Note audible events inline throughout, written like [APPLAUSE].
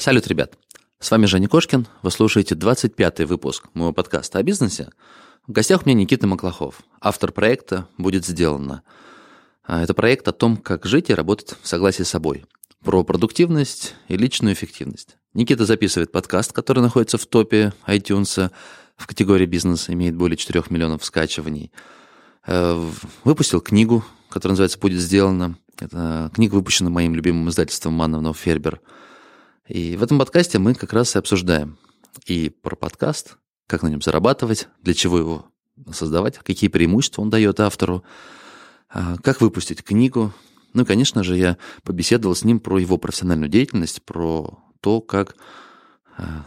Салют, ребят! С вами Женя Кошкин. Вы слушаете 25-й выпуск моего подкаста о бизнесе. В гостях у меня Никита Маклахов, автор проекта «Будет сделано». А, это проект о том, как жить и работать в согласии с собой. Про продуктивность и личную эффективность. Никита записывает подкаст, который находится в топе iTunes в категории бизнес, имеет более 4 миллионов скачиваний. Э, выпустил книгу, которая называется «Будет сделано». Это книга выпущена моим любимым издательством Мановнов Фербер. И в этом подкасте мы как раз и обсуждаем и про подкаст, как на нем зарабатывать, для чего его создавать, какие преимущества он дает автору, а, как выпустить книгу. Ну и, конечно же, я побеседовал с ним про его профессиональную деятельность, про то, как, а,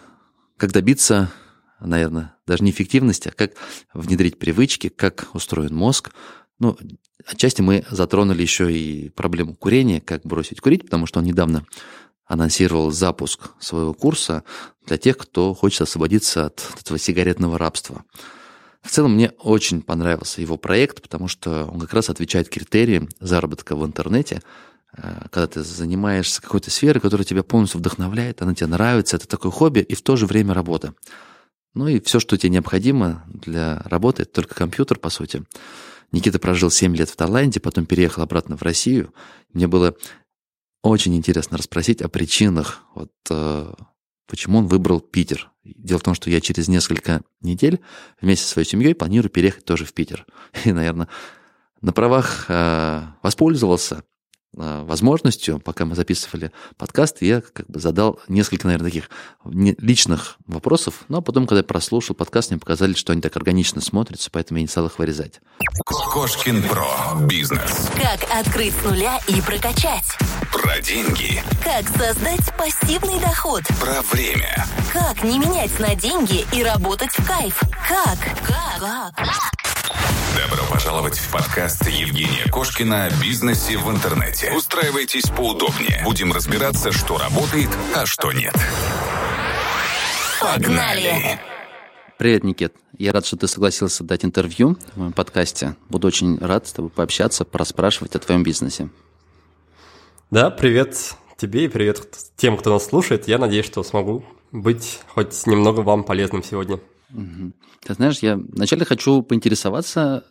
как добиться, наверное, даже не эффективности, а как внедрить привычки, как устроен мозг. Ну, отчасти мы затронули еще и проблему курения, как бросить курить, потому что он недавно анонсировал запуск своего курса для тех, кто хочет освободиться от этого сигаретного рабства. В целом мне очень понравился его проект, потому что он как раз отвечает критериям заработка в интернете, э, когда ты занимаешься какой-то сферой, которая тебя полностью вдохновляет, она тебе нравится, это такое хобби и в то же время работа. Ну и все, что тебе необходимо для работы, это только компьютер, по сути. Никита прожил 7 лет в Таиланде, потом переехал обратно в Россию. Мне было очень интересно расспросить о причинах, вот, э, почему он выбрал Питер. Дело в том, что я через несколько недель вместе со своей семьей планирую переехать тоже в Питер. [LAUGHS] И, наверное, на правах э, воспользовался возможностью, пока мы записывали подкаст, я как бы задал несколько, наверное, таких личных вопросов, но потом, когда я прослушал подкаст, мне показали, что они так органично смотрятся, поэтому я не стал их вырезать. Кошкин Про. Бизнес. Как открыть с нуля и прокачать. Про деньги. Как создать пассивный доход. Про время. Как не менять на деньги и работать в кайф. Как? Как? Как? Добро пожаловать в подкаст Евгения Кошкина о бизнесе в интернете. Устраивайтесь поудобнее. Будем разбираться, что работает, а что нет. Погнали! Привет, Никит. Я рад, что ты согласился дать интервью в моем подкасте. Буду очень рад с тобой пообщаться, пораспрашивать о твоем бизнесе. Да, привет тебе и привет тем, кто нас слушает. Я надеюсь, что смогу быть хоть немного вам полезным сегодня. Ты знаешь, я вначале хочу поинтересоваться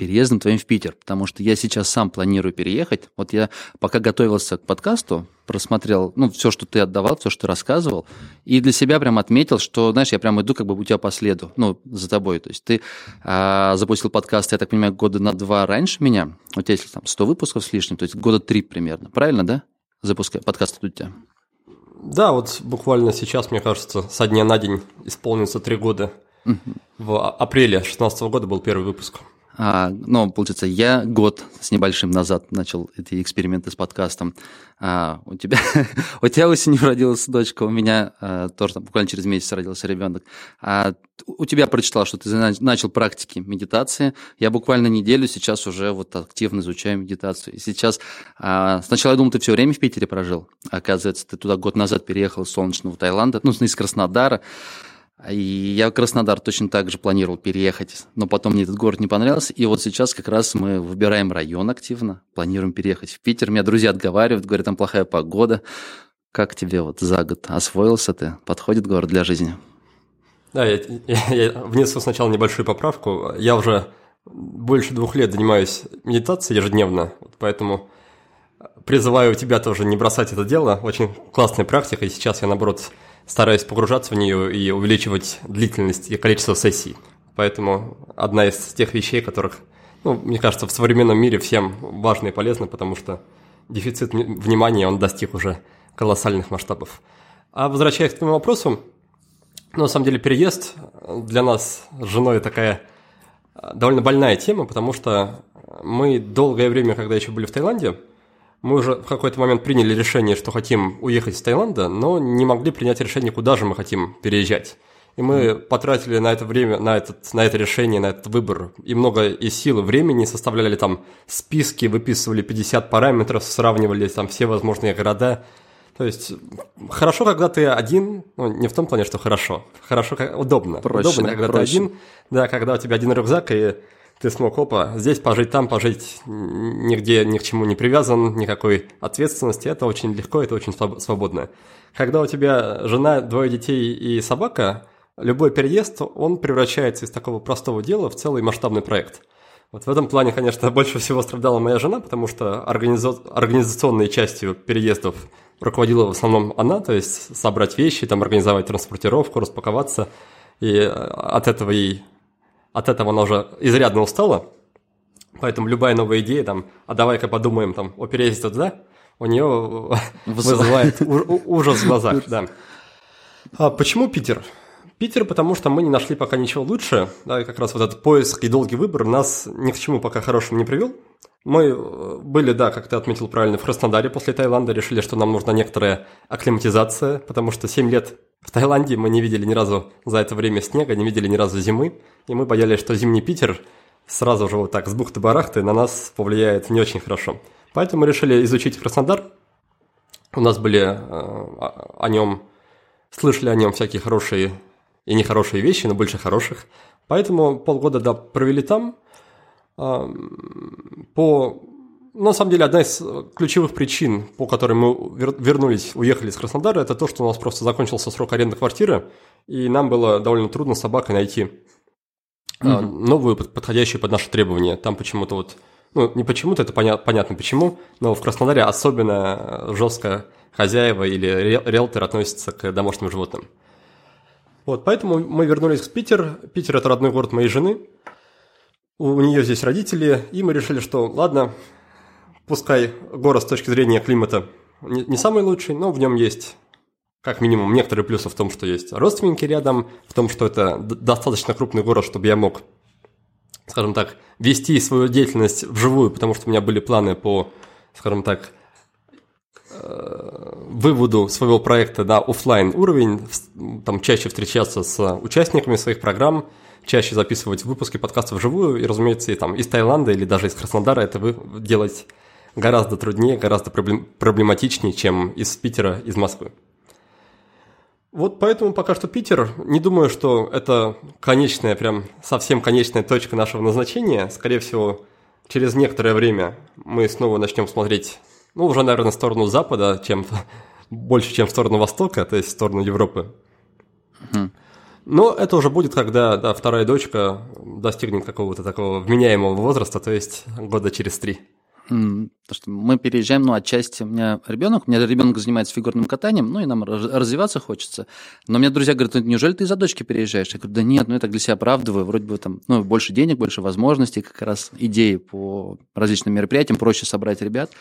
переездом твоим в Питер, потому что я сейчас сам планирую переехать. Вот я пока готовился к подкасту, просмотрел, ну, все, что ты отдавал, все, что ты рассказывал, и для себя прям отметил, что, знаешь, я прям иду как бы у тебя по следу, ну, за тобой. То есть ты а, запустил подкаст, я так понимаю, года на два раньше меня. У тебя, если там 100 выпусков с лишним, то есть года три примерно. Правильно, да? Запускай подкаст у тебя. Да, вот буквально сейчас, мне кажется, со дня на день исполнится три года. В апреле 2016 года был первый выпуск. А, ну, получается, я год с небольшим назад начал эти эксперименты с подкастом. А, у тебя, [LAUGHS] у тебя осенью родилась дочка, у меня а, тоже там, буквально через месяц родился ребенок. А у тебя прочитал, что ты начал практики медитации. Я буквально неделю сейчас уже вот активно изучаю медитацию. И сейчас, а, сначала я думал, ты все время в Питере прожил. Оказывается, ты туда год назад переехал из солнечного Таиланда, ну, из Краснодара. И я в Краснодар точно так же планировал переехать, но потом мне этот город не понравился. И вот сейчас как раз мы выбираем район активно, планируем переехать в Питер. Меня друзья отговаривают, говорят, там плохая погода. Как тебе вот за год освоился ты? Подходит город для жизни? Да, я, я, я внесу сначала небольшую поправку. Я уже больше двух лет занимаюсь медитацией ежедневно, поэтому призываю тебя тоже не бросать это дело. Очень классная практика, и сейчас я, наоборот, стараюсь погружаться в нее и увеличивать длительность и количество сессий. Поэтому одна из тех вещей, которых, ну, мне кажется, в современном мире всем важно и полезно, потому что дефицит внимания, он достиг уже колоссальных масштабов. А возвращаясь к твоему вопросу, ну, на самом деле переезд для нас с женой такая довольно больная тема, потому что мы долгое время, когда еще были в Таиланде, мы уже в какой-то момент приняли решение, что хотим уехать из Таиланда, но не могли принять решение, куда же мы хотим переезжать. И мы потратили на это время, на, этот, на это решение, на этот выбор и много и сил, и времени, составляли там списки, выписывали 50 параметров, сравнивали там все возможные города. То есть хорошо, когда ты один, ну не в том плане, что хорошо, хорошо, удобно. Проще, удобно, да, когда проще. ты один, да, когда у тебя один рюкзак и ты смог, опа, здесь пожить, там пожить, нигде ни к чему не привязан, никакой ответственности, это очень легко, это очень свободно. Когда у тебя жена, двое детей и собака, любой переезд, он превращается из такого простого дела в целый масштабный проект. Вот в этом плане, конечно, [LAUGHS] больше всего страдала моя жена, потому что организа- организационной частью переездов руководила в основном она, то есть собрать вещи, там организовать транспортировку, распаковаться. И от этого ей от этого она уже изрядно устала, поэтому любая новая идея, там, а давай-ка подумаем там, о переезде туда, у нее [LAUGHS] вызывает ужас в глазах, да. А почему Питер? Питер, потому что мы не нашли пока ничего лучше, да, и как раз вот этот поиск и долгий выбор нас ни к чему пока хорошему не привел. Мы э, были, да, как ты отметил правильно, в Краснодаре после Таиланда, решили, что нам нужна некоторая акклиматизация, потому что 7 лет в Таиланде мы не видели ни разу за это время снега, не видели ни разу зимы, и мы боялись, что зимний Питер сразу же вот так с бухты-барахты на нас повлияет не очень хорошо. Поэтому мы решили изучить Краснодар. У нас были э, о нем, слышали о нем всякие хорошие и нехорошие вещи, но больше хороших. Поэтому полгода да, провели там. Э, по на самом деле, одна из э, ключевых причин, по которой мы вернулись, уехали из Краснодара, это то, что у нас просто закончился срок аренды квартиры, и нам было довольно трудно с собакой найти угу. новую, подходящую под наши требования. Там почему-то вот, ну, не почему-то, это поня- понятно почему, но в Краснодаре особенно э, жестко хозяева или риэлтор относятся к домашним животным. Вот, поэтому мы вернулись в Питер. Питер – это родной город моей жены. У нее здесь родители, и мы решили, что ладно, пускай город с точки зрения климата не, самый лучший, но в нем есть как минимум некоторые плюсы в том, что есть родственники рядом, в том, что это достаточно крупный город, чтобы я мог, скажем так, вести свою деятельность вживую, потому что у меня были планы по, скажем так, э, выводу своего проекта на офлайн уровень, там чаще встречаться с участниками своих программ, чаще записывать выпуски подкастов вживую, и, разумеется, и, там, из Таиланда или даже из Краснодара это вы делать гораздо труднее, гораздо проблематичнее, чем из Питера, из Москвы. Вот поэтому пока что Питер. Не думаю, что это конечная, прям совсем конечная точка нашего назначения. Скорее всего, через некоторое время мы снова начнем смотреть, ну, уже, наверное, в сторону Запада, чем [LAUGHS] больше, чем в сторону Востока, то есть в сторону Европы. Но это уже будет, когда да, вторая дочка достигнет какого-то такого вменяемого возраста, то есть года через три. Потому что мы переезжаем, ну, отчасти у меня ребенок, у меня ребенок занимается фигурным катанием, ну, и нам развиваться хочется. Но мне друзья говорят, ну, неужели ты из-за дочки переезжаешь? Я говорю, да нет, ну, я так для себя оправдываю, вроде бы там, ну, больше денег, больше возможностей, как раз идеи по различным мероприятиям, проще собрать ребят.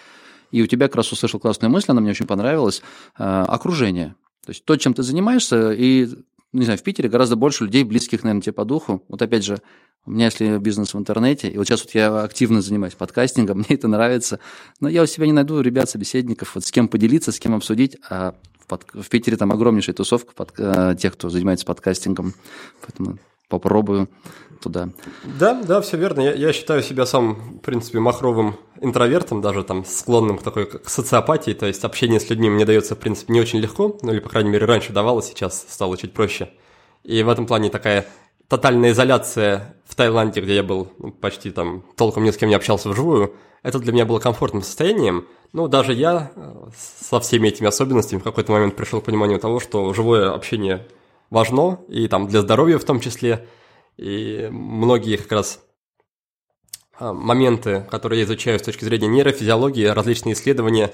И у тебя как раз услышал классную мысль, она мне очень понравилась, э, окружение. То есть то, чем ты занимаешься, и не знаю, в Питере гораздо больше людей, близких, наверное, тебе по духу. Вот опять же, у меня, если бизнес в интернете, и вот сейчас вот я активно занимаюсь подкастингом, [LAUGHS] мне это нравится, но я у себя не найду ребят, собеседников, вот с кем поделиться, с кем обсудить, а в, под... в Питере там огромнейшая тусовка под... Э, тех, кто занимается подкастингом, поэтому попробую туда. Да, да, все верно. Я, я считаю себя сам, в принципе, махровым интровертом, даже там склонным к такой к социопатии, то есть общение с людьми мне дается, в принципе, не очень легко, ну или, по крайней мере, раньше давалось, сейчас стало чуть проще. И в этом плане такая тотальная изоляция в Таиланде, где я был ну, почти там толком ни с кем не общался вживую, это для меня было комфортным состоянием. Ну, даже я э, со всеми этими особенностями в какой-то момент пришел к пониманию того, что живое общение важно, и там для здоровья в том числе, и многие как раз а, моменты, которые я изучаю с точки зрения нейрофизиологии, различные исследования,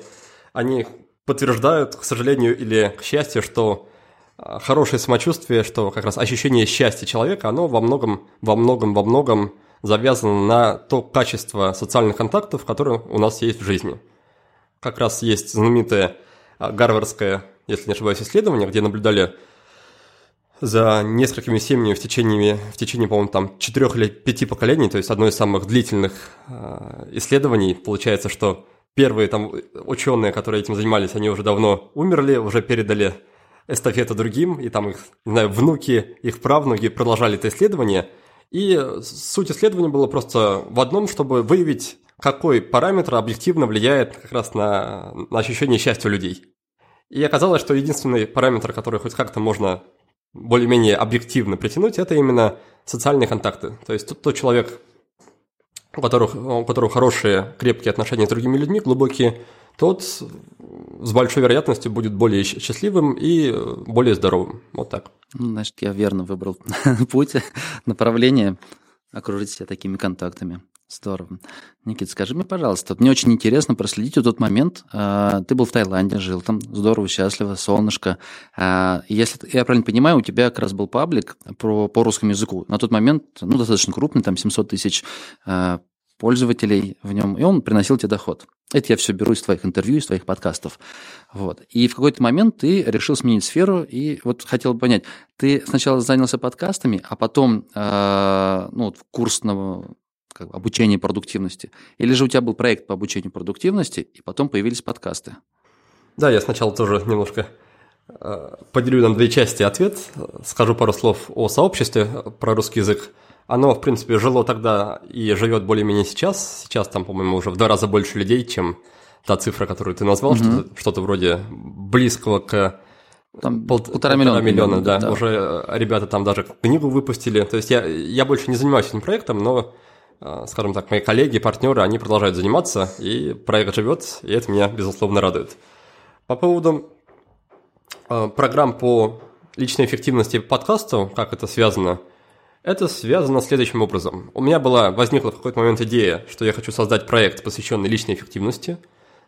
они подтверждают, к сожалению или к счастью, что а, хорошее самочувствие, что как раз ощущение счастья человека, оно во многом, во многом, во многом завязано на то качество социальных контактов, которые у нас есть в жизни. Как раз есть знаменитое а, гарвардское, если не ошибаюсь, исследование, где наблюдали за несколькими семьями в течение, в течение, по-моему, там четырех или пяти поколений, то есть одно из самых длительных э, исследований. Получается, что первые там ученые, которые этим занимались, они уже давно умерли, уже передали эстафету другим, и там их, не знаю, внуки, их правнуки продолжали это исследование. И суть исследования была просто в одном, чтобы выявить, какой параметр объективно влияет как раз на, на ощущение счастья людей. И оказалось, что единственный параметр, который хоть как-то можно более-менее объективно притянуть, это именно социальные контакты. То есть тот, тот человек, у которых, у которых хорошие, крепкие отношения с другими людьми, глубокие, тот с большой вероятностью будет более счастливым и более здоровым. Вот так. Ну, значит, я верно выбрал [LAUGHS] путь, направление, окружить себя такими контактами. Здорово. Никит, скажи мне, пожалуйста, мне очень интересно проследить вот тот момент. А, ты был в Таиланде, жил там, здорово, счастливо, солнышко. А, если я правильно понимаю, у тебя как раз был паблик про, по русскому языку. На тот момент, ну, достаточно крупный, там 700 тысяч а, пользователей в нем, и он приносил тебе доход. Это я все беру из твоих интервью, из твоих подкастов. Вот. И в какой-то момент ты решил сменить сферу, и вот хотел бы понять, ты сначала занялся подкастами, а потом ну, вот курс на как бы, обучение продуктивности, или же у тебя был проект по обучению продуктивности, и потом появились подкасты? Да, я сначала тоже немножко э, поделю на две части ответ, скажу пару слов о сообществе про русский язык – оно, в принципе, жило тогда и живет более-менее сейчас. Сейчас там, по-моему, уже в два раза больше людей, чем та цифра, которую ты назвал, угу. что-то, что-то вроде близкого к там пол, полтора миллиона, миллиона да. да. Уже ребята там даже книгу выпустили. То есть я, я больше не занимаюсь этим проектом, но, скажем так, мои коллеги, партнеры, они продолжают заниматься, и проект живет, и это меня, безусловно, радует. По поводу э, программ по личной эффективности подкасту, как это связано – это связано следующим образом. У меня была, возникла в какой-то момент идея, что я хочу создать проект, посвященный личной эффективности.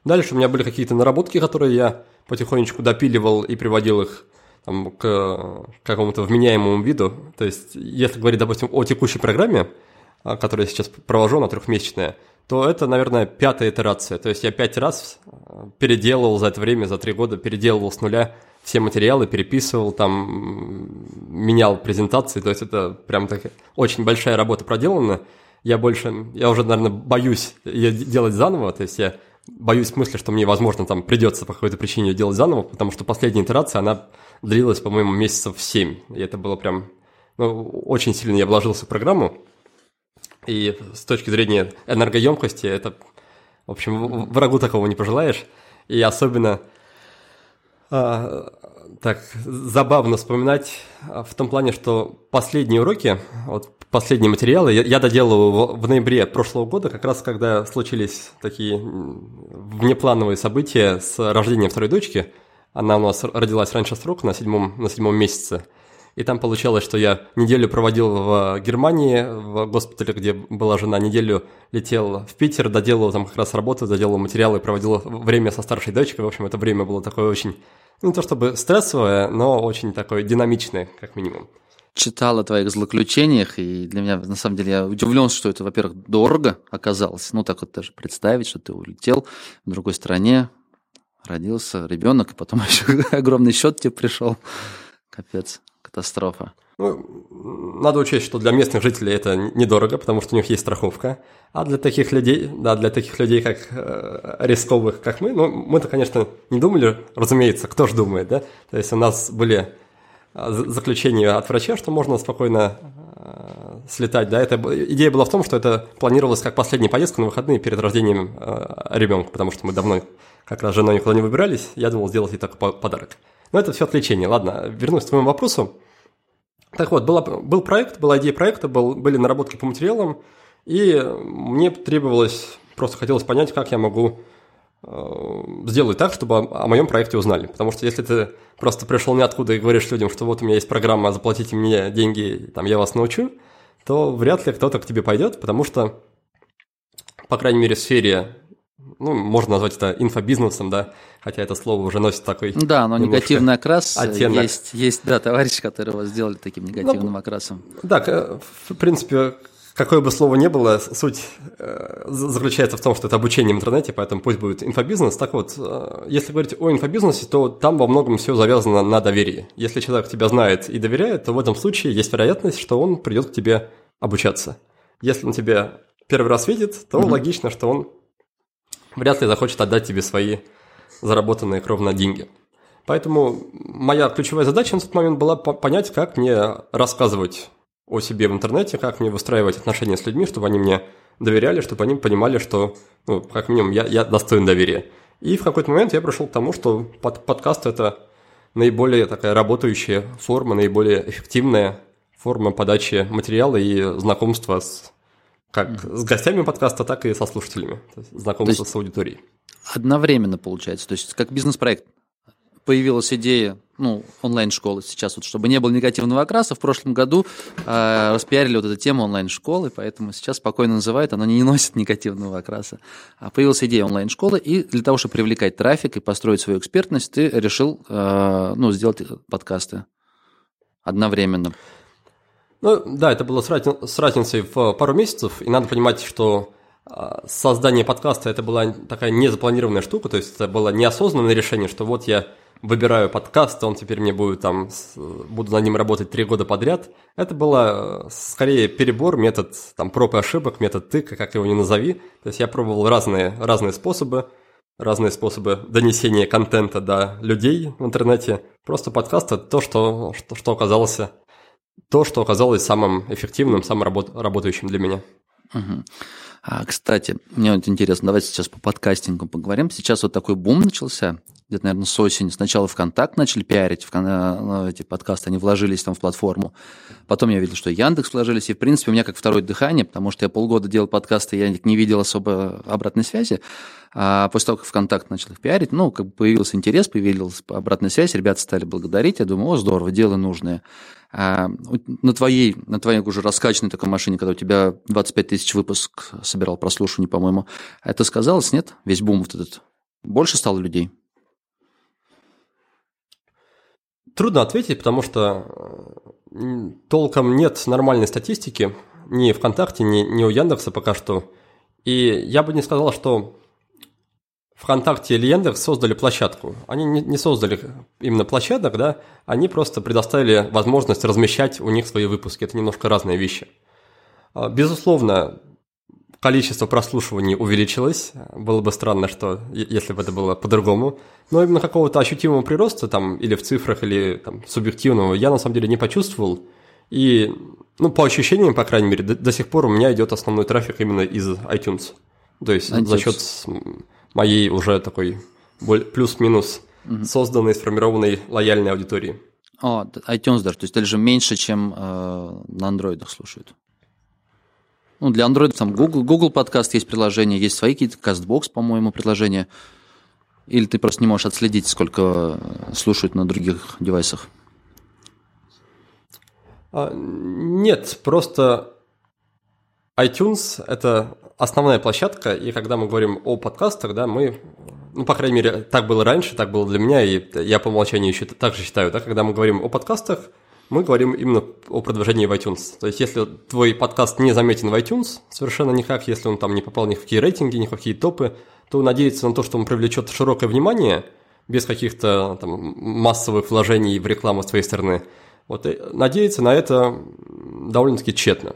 Дальше у меня были какие-то наработки, которые я потихонечку допиливал и приводил их там, к какому-то вменяемому виду. То есть, если говорить, допустим, о текущей программе, а, которую я сейчас провожу, она трехмесячная, то это, наверное, пятая итерация. То есть я пять раз а, переделывал за это время, за три года, переделывал с нуля все материалы переписывал, там менял презентации, то есть это прям так очень большая работа проделана. Я больше, я уже, наверное, боюсь ее делать заново, то есть я боюсь мысли, что мне, возможно, там придется по какой-то причине ее делать заново, потому что последняя итерация, она длилась, по-моему, месяцев 7, и это было прям, ну, очень сильно я вложился в программу, и с точки зрения энергоемкости это, в общем, врагу такого не пожелаешь, и особенно а, так забавно вспоминать а, в том плане, что последние уроки, вот последние материалы я, я доделал в, в ноябре прошлого года, как раз когда случились такие внеплановые события с рождением второй дочки. Она у нас родилась раньше срока, на седьмом, на седьмом месяце. И там получалось, что я неделю проводил в Германии, в госпитале, где была жена, неделю летел в Питер, доделал там как раз работу, доделал материалы, проводил время со старшей дочкой. В общем, это время было такое очень, ну, не то чтобы стрессовое, но очень такое динамичное, как минимум. Читал о твоих злоключениях, и для меня, на самом деле, я удивлен, что это, во-первых, дорого оказалось. Ну, так вот даже представить, что ты улетел в другой стране, родился ребенок, и потом [LAUGHS] еще огромный счет тебе пришел. Капец катастрофа. Ну, надо учесть, что для местных жителей это недорого, потому что у них есть страховка. А для таких людей, да, для таких людей, как э, рисковых, как мы, ну, мы-то, конечно, не думали, разумеется, кто же думает, да? То есть у нас были э, заключения от врача, что можно спокойно э, слетать, да? Это, идея была в том, что это планировалось как последняя поездка на выходные перед рождением э, ребенка, потому что мы давно как раз с женой никуда не выбирались, я думал сделать ей такой подарок. Но это все отвлечение. Ладно, вернусь к твоему вопросу. Так вот, была, был проект, была идея проекта, был, были наработки по материалам, и мне требовалось, просто хотелось понять, как я могу э, сделать так, чтобы о, о моем проекте узнали. Потому что если ты просто пришел ниоткуда и говоришь людям, что вот у меня есть программа, заплатите мне деньги, там, я вас научу, то вряд ли кто-то к тебе пойдет, потому что, по крайней мере, в сфере ну, можно назвать это инфобизнесом, да, хотя это слово уже носит такой... Да, но негативный окрас. Оттенок. Есть, есть, да, товарищи, которые его сделали таким негативным ну, окрасом. Да, в принципе, какое бы слово ни было, суть э, заключается в том, что это обучение в интернете, поэтому пусть будет инфобизнес. Так вот, э, если говорить о инфобизнесе, то там во многом все завязано на доверии. Если человек тебя знает и доверяет, то в этом случае есть вероятность, что он придет к тебе обучаться. Если он тебя первый раз видит, то угу. логично, что он вряд ли захочет отдать тебе свои заработанные кровно деньги. Поэтому моя ключевая задача на тот момент была понять, как мне рассказывать о себе в интернете, как мне выстраивать отношения с людьми, чтобы они мне доверяли, чтобы они понимали, что, ну, как минимум, я, я достоин доверия. И в какой-то момент я пришел к тому, что под, подкаст – это наиболее такая работающая форма, наиболее эффективная форма подачи материала и знакомства с Как mm-hmm. с гостями подкаста, так и со слушателями, знакомство с аудиторией. Одновременно получается, то есть как бизнес-проект появилась идея ну, онлайн-школы сейчас, вот, чтобы не было негативного окраса, в прошлом году э, распиарили вот эту тему онлайн-школы, поэтому сейчас спокойно называют, она не [LAUGHS] носит негативного окраса. А появилась идея онлайн-школы, и для того, чтобы привлекать трафик и построить свою экспертность, ты решил э, ну, сделать подкасты одновременно. Ну, да, это было с, разни- с разницей в пару месяцев, и надо понимать, что а, создание подкаста это была такая незапланированная штука, то есть это было неосознанное решение, что вот я выбираю подкаст, он теперь мне будет там, буду на ним работать три года подряд. Это было э, скорее перебор, метод там проб и ошибок, метод тыка, как его ни назови. То есть я пробовал разные, разные способы, разные способы донесения контента до людей в интернете. Просто подкаст это то, что, что, что оказалось то, что оказалось самым эффективным, самым работ, работающим для меня. Угу. А, кстати, мне вот интересно, давайте сейчас по подкастингу поговорим. Сейчас вот такой бум начался, где-то, наверное, с осени. Сначала ВКонтакт начали пиарить, в, ну, эти подкасты, они вложились там в платформу. Потом я видел, что Яндекс вложились, и, в принципе, у меня как второе дыхание, потому что я полгода делал подкасты, я не видел особо обратной связи. А после того, как ВКонтакт начал их пиарить, ну, как бы появился интерес, появилась обратная связь, ребята стали благодарить, я думаю, о, здорово, дело нужное. А на твоей, на твоей уже раскачанной такой машине, когда у тебя 25 тысяч выпуск собирал прослушивание, по-моему, это сказалось, нет? Весь бум вот этот. Больше стало людей? Трудно ответить, потому что толком нет нормальной статистики ни ВКонтакте, ни, ни у Яндекса пока что. И я бы не сказал, что ВКонтакте или Яндекс создали площадку. Они не создали именно площадок, да, они просто предоставили возможность размещать у них свои выпуски. Это немножко разные вещи. А, безусловно, количество прослушиваний увеличилось. Было бы странно, что если бы это было по-другому. Но именно какого-то ощутимого прироста там или в цифрах, или там, субъективного я на самом деле не почувствовал. И, ну, по ощущениям, по крайней мере, до, до сих пор у меня идет основной трафик именно из iTunes. То есть iTunes. за счет моей уже такой плюс-минус угу. созданной, сформированной лояльной аудитории. О, iTunes даже, то есть даже меньше, чем э, на андроидах слушают. Ну, для Android там Google, Google подкаст есть приложение, есть свои какие-то, CastBox, по-моему, приложения. Или ты просто не можешь отследить, сколько э, слушают на других девайсах? А, нет, просто iTunes – это основная площадка, и когда мы говорим о подкастах, да, мы, ну, по крайней мере, так было раньше, так было для меня, и я по умолчанию еще так же считаю, да, когда мы говорим о подкастах, мы говорим именно о продвижении в iTunes. То есть, если твой подкаст не заметен в iTunes, совершенно никак, если он там не попал ни в какие рейтинги, ни в какие топы, то надеяться на то, что он привлечет широкое внимание, без каких-то там массовых вложений в рекламу с твоей стороны, вот, надеяться на это довольно-таки тщетно.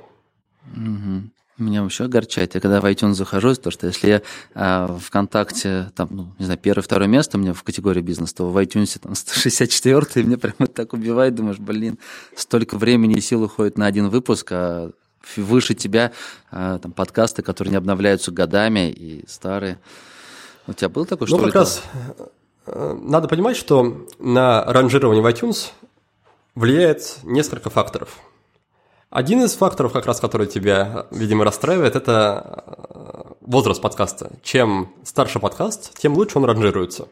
Угу. Меня вообще огорчает. Я когда в iTunes захожу, то что если я а, ВКонтакте, там, ну, не знаю, первое, второе место у меня в категории бизнес, то в iTunes там 164 и мне прямо так убивает, думаешь, блин, столько времени и сил уходит на один выпуск, а выше тебя а, там подкасты, которые не обновляются годами и старые. У тебя был такой, что Ну, как раз э, надо понимать, что на ранжирование в iTunes влияет несколько факторов – один из факторов, как раз который тебя, видимо, расстраивает, это э, возраст подкаста. Чем старше подкаст, тем лучше он ранжируется.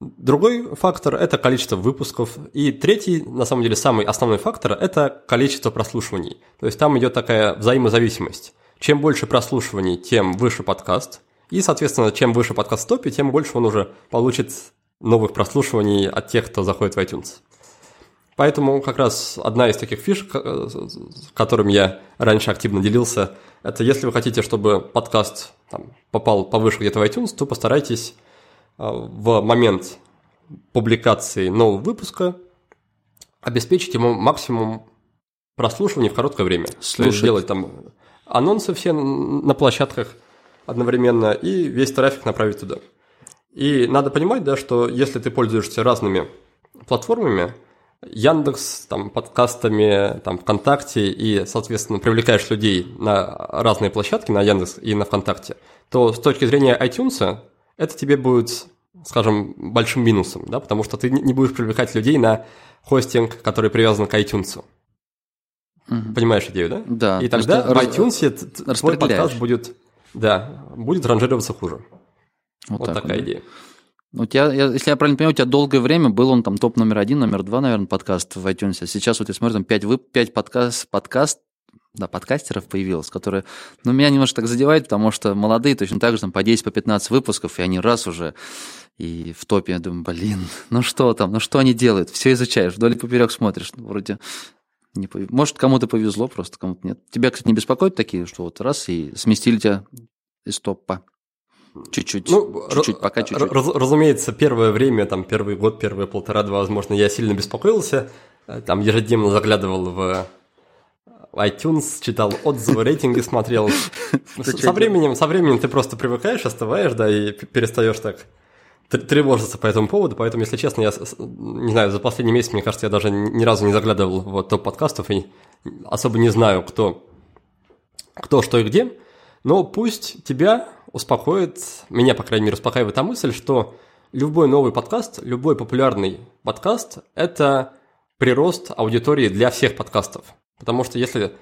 Другой фактор – это количество выпусков. И третий, на самом деле, самый основной фактор – это количество прослушиваний. То есть там идет такая взаимозависимость. Чем больше прослушиваний, тем выше подкаст. И, соответственно, чем выше подкаст в топе, тем больше он уже получит новых прослушиваний от тех, кто заходит в iTunes. Поэтому как раз одна из таких фишек, э, которым я раньше активно делился, это если вы хотите, чтобы подкаст там, попал повыше где-то в iTunes, то постарайтесь э, в момент публикации нового выпуска обеспечить ему максимум прослушивания в короткое время. Слушать. Сделать там анонсы все на площадках одновременно и весь трафик направить туда. И надо понимать, да, что если ты пользуешься разными платформами, Яндекс, там, подкастами, там, ВКонтакте и, соответственно, привлекаешь людей на разные площадки, на Яндекс и на ВКонтакте, то с точки зрения iTunes это тебе будет, скажем, большим минусом, да, потому что ты не будешь привлекать людей на хостинг, который привязан к iTunes. Понимаешь идею, да? Да, И тогда в iTunes твой подкаст будет, да, будет ранжироваться хуже. Вот, Вот так такая вот. идея. У тебя, если я правильно понимаю, у тебя долгое время был он там топ номер один, номер два, наверное, подкаст в iTunes. А сейчас вот я смотрю, там пять, вып- пять подкаст, подкаст, да, подкастеров появилось, которые, ну, меня немножко так задевает, потому что молодые точно так же, там, по 10, по 15 выпусков, и они раз уже и в топе, я думаю, блин, ну что там, ну что они делают? Все изучаешь, вдоль и поперек смотришь, ну, вроде не пов- Может, кому-то повезло, просто кому-то нет. Тебя, кстати, не беспокоит такие, что вот раз и сместили тебя из топа? Чуть-чуть, Ну, чуть-чуть, пока чуть-чуть. раз- разумеется, первое время, там, первый год, первые полтора-два, возможно, я сильно беспокоился. Э, Там ежедневно заглядывал в iTunes, читал отзывы, рейтинги смотрел. [LAUGHS] Со временем, со временем ты просто привыкаешь, остываешь, да, и перестаешь так тр- тревожиться по этому поводу. Поэтому, если честно, я, не знаю, за последний месяц, мне кажется, я даже ни разу не заглядывал в топ подкастов и особо не знаю, кто, кто, что и где. Но пусть тебя успокоит, меня, по крайней мере, успокаивает та мысль, что любой новый подкаст, любой популярный подкаст – это прирост аудитории для всех подкастов. Потому что если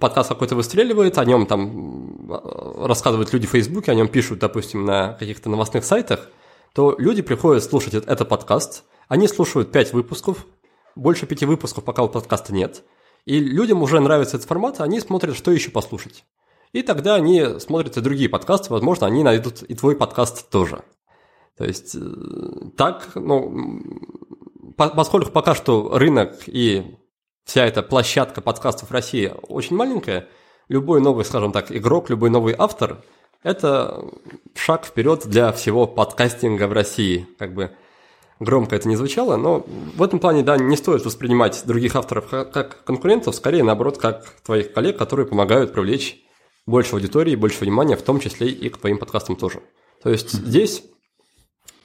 подкаст какой-то выстреливает, о нем там м, рассказывают люди в Фейсбуке, о нем пишут, допустим, на каких-то новостных сайтах, то люди приходят слушать этот, подкаст, они слушают 5 выпусков, больше пяти выпусков пока у подкаста нет, и людям уже нравится этот формат, они смотрят, что еще послушать. И тогда они смотрят и другие подкасты, возможно, они найдут и твой подкаст тоже. То есть э, так, ну, поскольку пока что рынок и вся эта площадка подкастов в России очень маленькая, любой новый, скажем так, игрок, любой новый автор – это шаг вперед для всего подкастинга в России. Как бы громко это не звучало, но в этом плане, да, не стоит воспринимать других авторов ка- как конкурентов, скорее, наоборот, как твоих коллег, которые помогают привлечь больше аудитории, больше внимания, в том числе и к твоим подкастам тоже. То есть здесь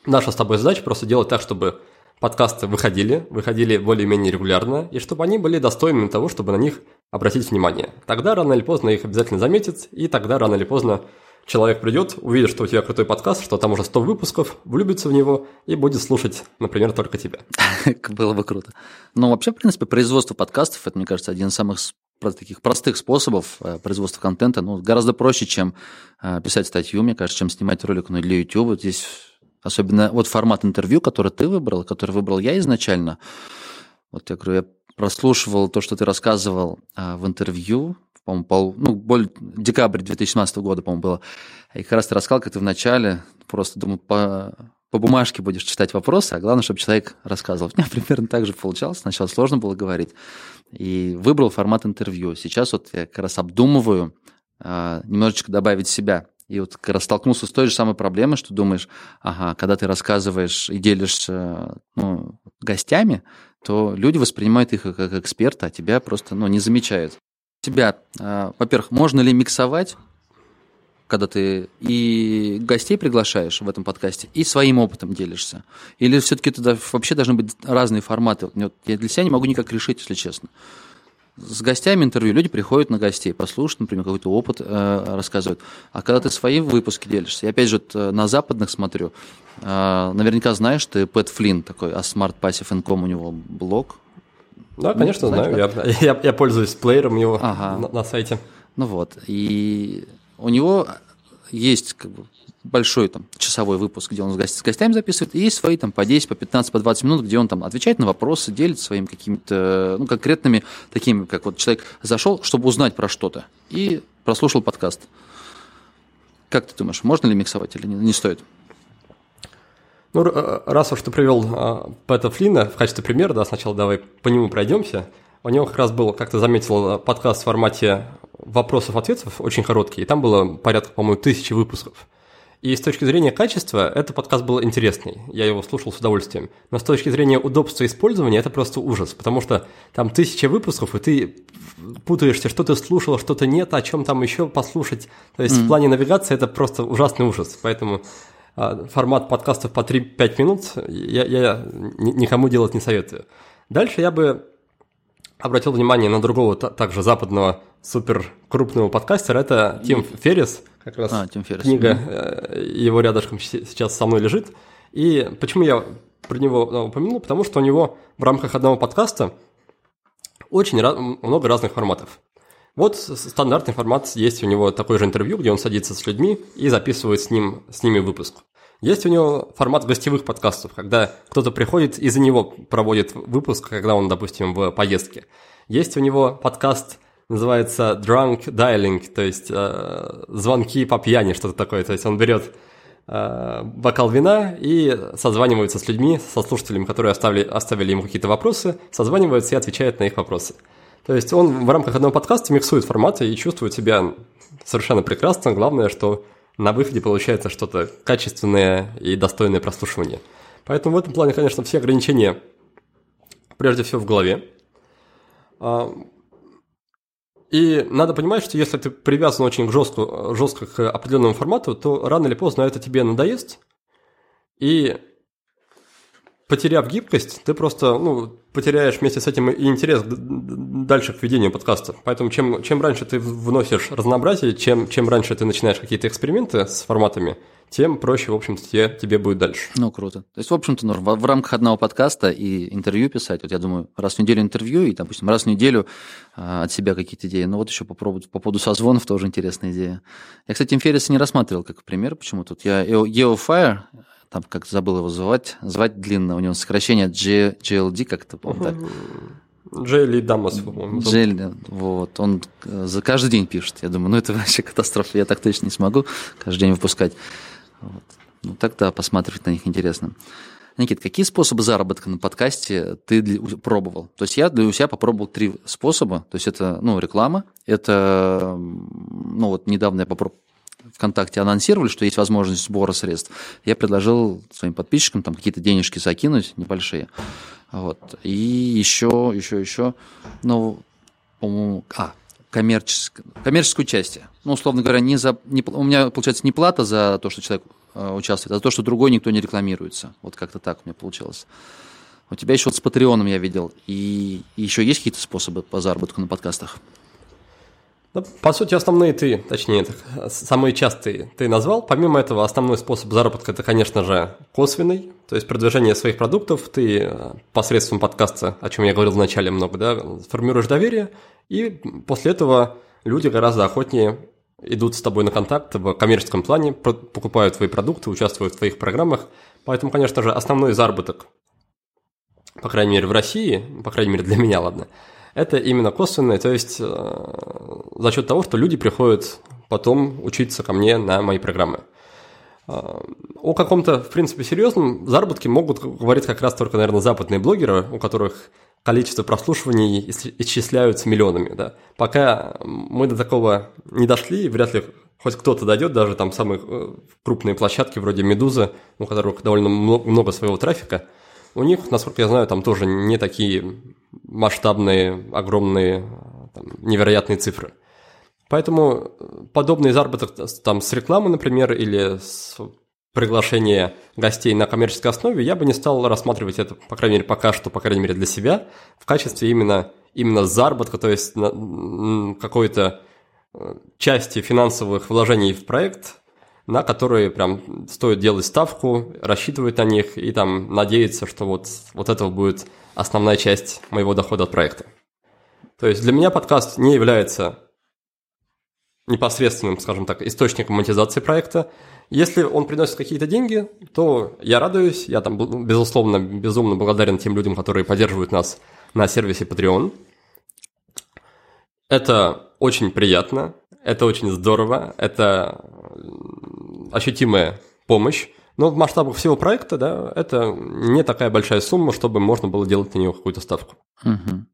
наша с тобой задача просто делать так, чтобы подкасты выходили, выходили более-менее регулярно, и чтобы они были достойными того, чтобы на них обратить внимание. Тогда рано или поздно их обязательно заметят, и тогда рано или поздно человек придет, увидит, что у тебя крутой подкаст, что там уже 100 выпусков, влюбится в него и будет слушать, например, только тебя. [LAUGHS] Было бы круто. Но вообще, в принципе, производство подкастов, это, мне кажется, один из самых таких простых способов э, производства контента. Ну, гораздо проще, чем э, писать статью, мне кажется, чем снимать ролик ну, для YouTube. Вот Здесь особенно вот формат интервью, который ты выбрал, который выбрал я изначально. Вот я говорю, я прослушивал то, что ты рассказывал а, в интервью, по-моему, пол, ну, более, декабрь 2017 года, по-моему, было. И как раз ты рассказал, как ты вначале просто думал, по, по бумажке будешь читать вопросы, а главное, чтобы человек рассказывал. [LAUGHS] У меня примерно так же получалось. Сначала сложно было говорить. И выбрал формат интервью. Сейчас вот я как раз обдумываю а, немножечко добавить себя. И вот как раз столкнулся с той же самой проблемой, что думаешь, ага, когда ты рассказываешь и делишься ну, гостями, то люди воспринимают их как эксперта, а тебя просто ну, не замечают. Тебя, а, во-первых, можно ли миксовать, когда ты и гостей приглашаешь в этом подкасте, и своим опытом делишься? Или все-таки туда вообще должны быть разные форматы? Вот Я для себя не могу никак решить, если честно. С гостями интервью люди приходят на гостей, послушать, например, какой-то опыт э, рассказывают. А когда ты свои выпуски делишься, я опять же э, на западных смотрю, э, наверняка знаешь, ты Пэт Флинн такой, а Smart Passive Income у него блог. Да, конечно, знаешь, знаю. Я, я, я пользуюсь плеером его Ага. на, на сайте. Ну вот, и у него есть как бы большой там часовой выпуск, где он с, гостями записывает, и есть свои там по 10, по 15, по 20 минут, где он там отвечает на вопросы, делится своими какими-то, ну, конкретными такими, как вот человек зашел, чтобы узнать про что-то, и прослушал подкаст. Как ты думаешь, можно ли миксовать или не, не стоит? Ну, р- раз уж ты привел а, Пэта Флина в качестве примера, да, сначала давай по нему пройдемся. У него как раз был, как ты заметил, а, подкаст в формате вопросов-ответов, очень короткий, и там было порядка, по-моему, тысячи выпусков. И с точки зрения качества, этот подкаст был интересный, я его слушал с удовольствием. Но с точки зрения удобства использования, это просто ужас, потому что там тысяча выпусков, и ты путаешься, что ты слушал, что-то нет, о чем там еще послушать. То есть в плане навигации это просто ужасный ужас, поэтому а, формат подкастов по 3-5 минут я, я ни- никому делать не советую. Дальше я бы обратил внимание на другого та- также западного супер крупного подкастера, это Тим Феррис, как раз А, Тим Феррис. книга э, его рядышком се- сейчас со мной лежит. И почему я про него э, упомянул? Потому что у него в рамках одного подкаста очень много разных форматов. Вот стандартный формат есть у него такой же интервью, где он садится с людьми и записывает с, ним, с ними выпуск. Есть у него формат гостевых подкастов, когда кто-то приходит и за него проводит выпуск, когда он, допустим, в поездке. Есть у него подкаст, называется Drunk Dialing, то есть э, звонки по пьяни, что-то такое. То есть он берет э, бокал вина и созванивается с людьми, со слушателями, которые оставили, оставили ему какие-то вопросы, созванивается и отвечает на их вопросы. То есть он в рамках одного подкаста миксует форматы и чувствует себя совершенно прекрасно. Главное, что на выходе получается что-то качественное и достойное прослушивания. Поэтому в этом плане, конечно, все ограничения прежде всего в голове. И надо понимать, что если ты привязан очень жестко, жестко к определенному формату, то рано или поздно это тебе надоест. И потеряв гибкость, ты просто ну, потеряешь вместе с этим и интерес дальше к ведению подкаста. Поэтому чем, чем раньше ты вносишь разнообразие, чем, чем раньше ты начинаешь какие-то эксперименты с форматами, тем проще, в общем-то, тебе, тебе будет дальше. Ну, круто. То есть, в общем-то, норм. В, в рамках одного подкаста и интервью писать, вот я думаю, раз в неделю интервью и, допустим, раз в неделю а, от себя какие-то идеи. Ну, вот еще попробовать по поводу созвонов тоже интересная идея. Я, кстати, Инфериса не рассматривал как пример почему тут. Я EOFire, там как забыл его звать, звать длинно, у него сокращение G, GLD, как-то, по-моему, так. Джейли Дамас, по-моему. Джейли, вот, он э, за каждый день пишет. Я думаю, ну это вообще катастрофа, я так точно не смогу каждый день выпускать. Вот. Ну так-то посматривать на них интересно. Никит, какие способы заработка на подкасте ты пробовал? То есть я для себя попробовал три способа. То есть это ну, реклама, это ну вот недавно я попробовал ВКонтакте анонсировали, что есть возможность сбора средств, я предложил своим подписчикам там какие-то денежки закинуть небольшие. Вот. И еще, еще, еще, ну, по-моему, а, коммерческое, коммерческое участие. Ну, условно говоря, не за, не, у меня, получается, не плата за то, что человек э, участвует, а за то, что другой никто не рекламируется. Вот как-то так у меня получилось. У тебя еще вот с Патреоном я видел. И, и еще есть какие-то способы по заработку на подкастах? Да, по сути, основные ты, точнее, самые частые ты назвал. Помимо этого, основной способ заработка – это, конечно же, косвенный, то есть продвижение своих продуктов. Ты э, посредством подкаста, о чем я говорил вначале много, да, формируешь доверие, и после этого люди гораздо охотнее идут с тобой на контакт в коммерческом плане, покупают твои продукты, участвуют в твоих программах. Поэтому, конечно же, основной заработок, по крайней мере, в России, по крайней мере, для меня, ладно – это именно косвенное, то есть э, за счет того, что люди приходят потом учиться ко мне на мои программы. Э, о каком-то, в принципе, серьезном заработке могут говорить как раз только, наверное, западные блогеры, у которых количество прослушиваний исчисляются миллионами. Да. Пока мы до такого не дошли, вряд ли хоть кто-то дойдет, даже там самые э, крупные площадки вроде «Медузы», у которых довольно много своего трафика, у них, насколько я знаю, там тоже не такие масштабные, огромные, там, невероятные цифры. Поэтому подобный заработок там, с рекламы, например, или с приглашения гостей на коммерческой основе, я бы не стал рассматривать это, по крайней мере, пока что, по крайней мере, для себя, в качестве именно, именно заработка, то есть какой-то э, части финансовых вложений в проект, на которые прям стоит делать ставку, рассчитывать на них и там надеяться, что вот, вот этого будет основная часть моего дохода от проекта. То есть для меня подкаст не является непосредственным, скажем так, источником монетизации проекта. Если он приносит какие-то деньги, то я радуюсь, я там, безусловно, безумно благодарен тем людям, которые поддерживают нас на сервисе Patreon. Это очень приятно, это очень здорово, это ощутимая помощь. Но в масштабах всего проекта, да, это не такая большая сумма, чтобы можно было делать на нее какую-то ставку. Угу.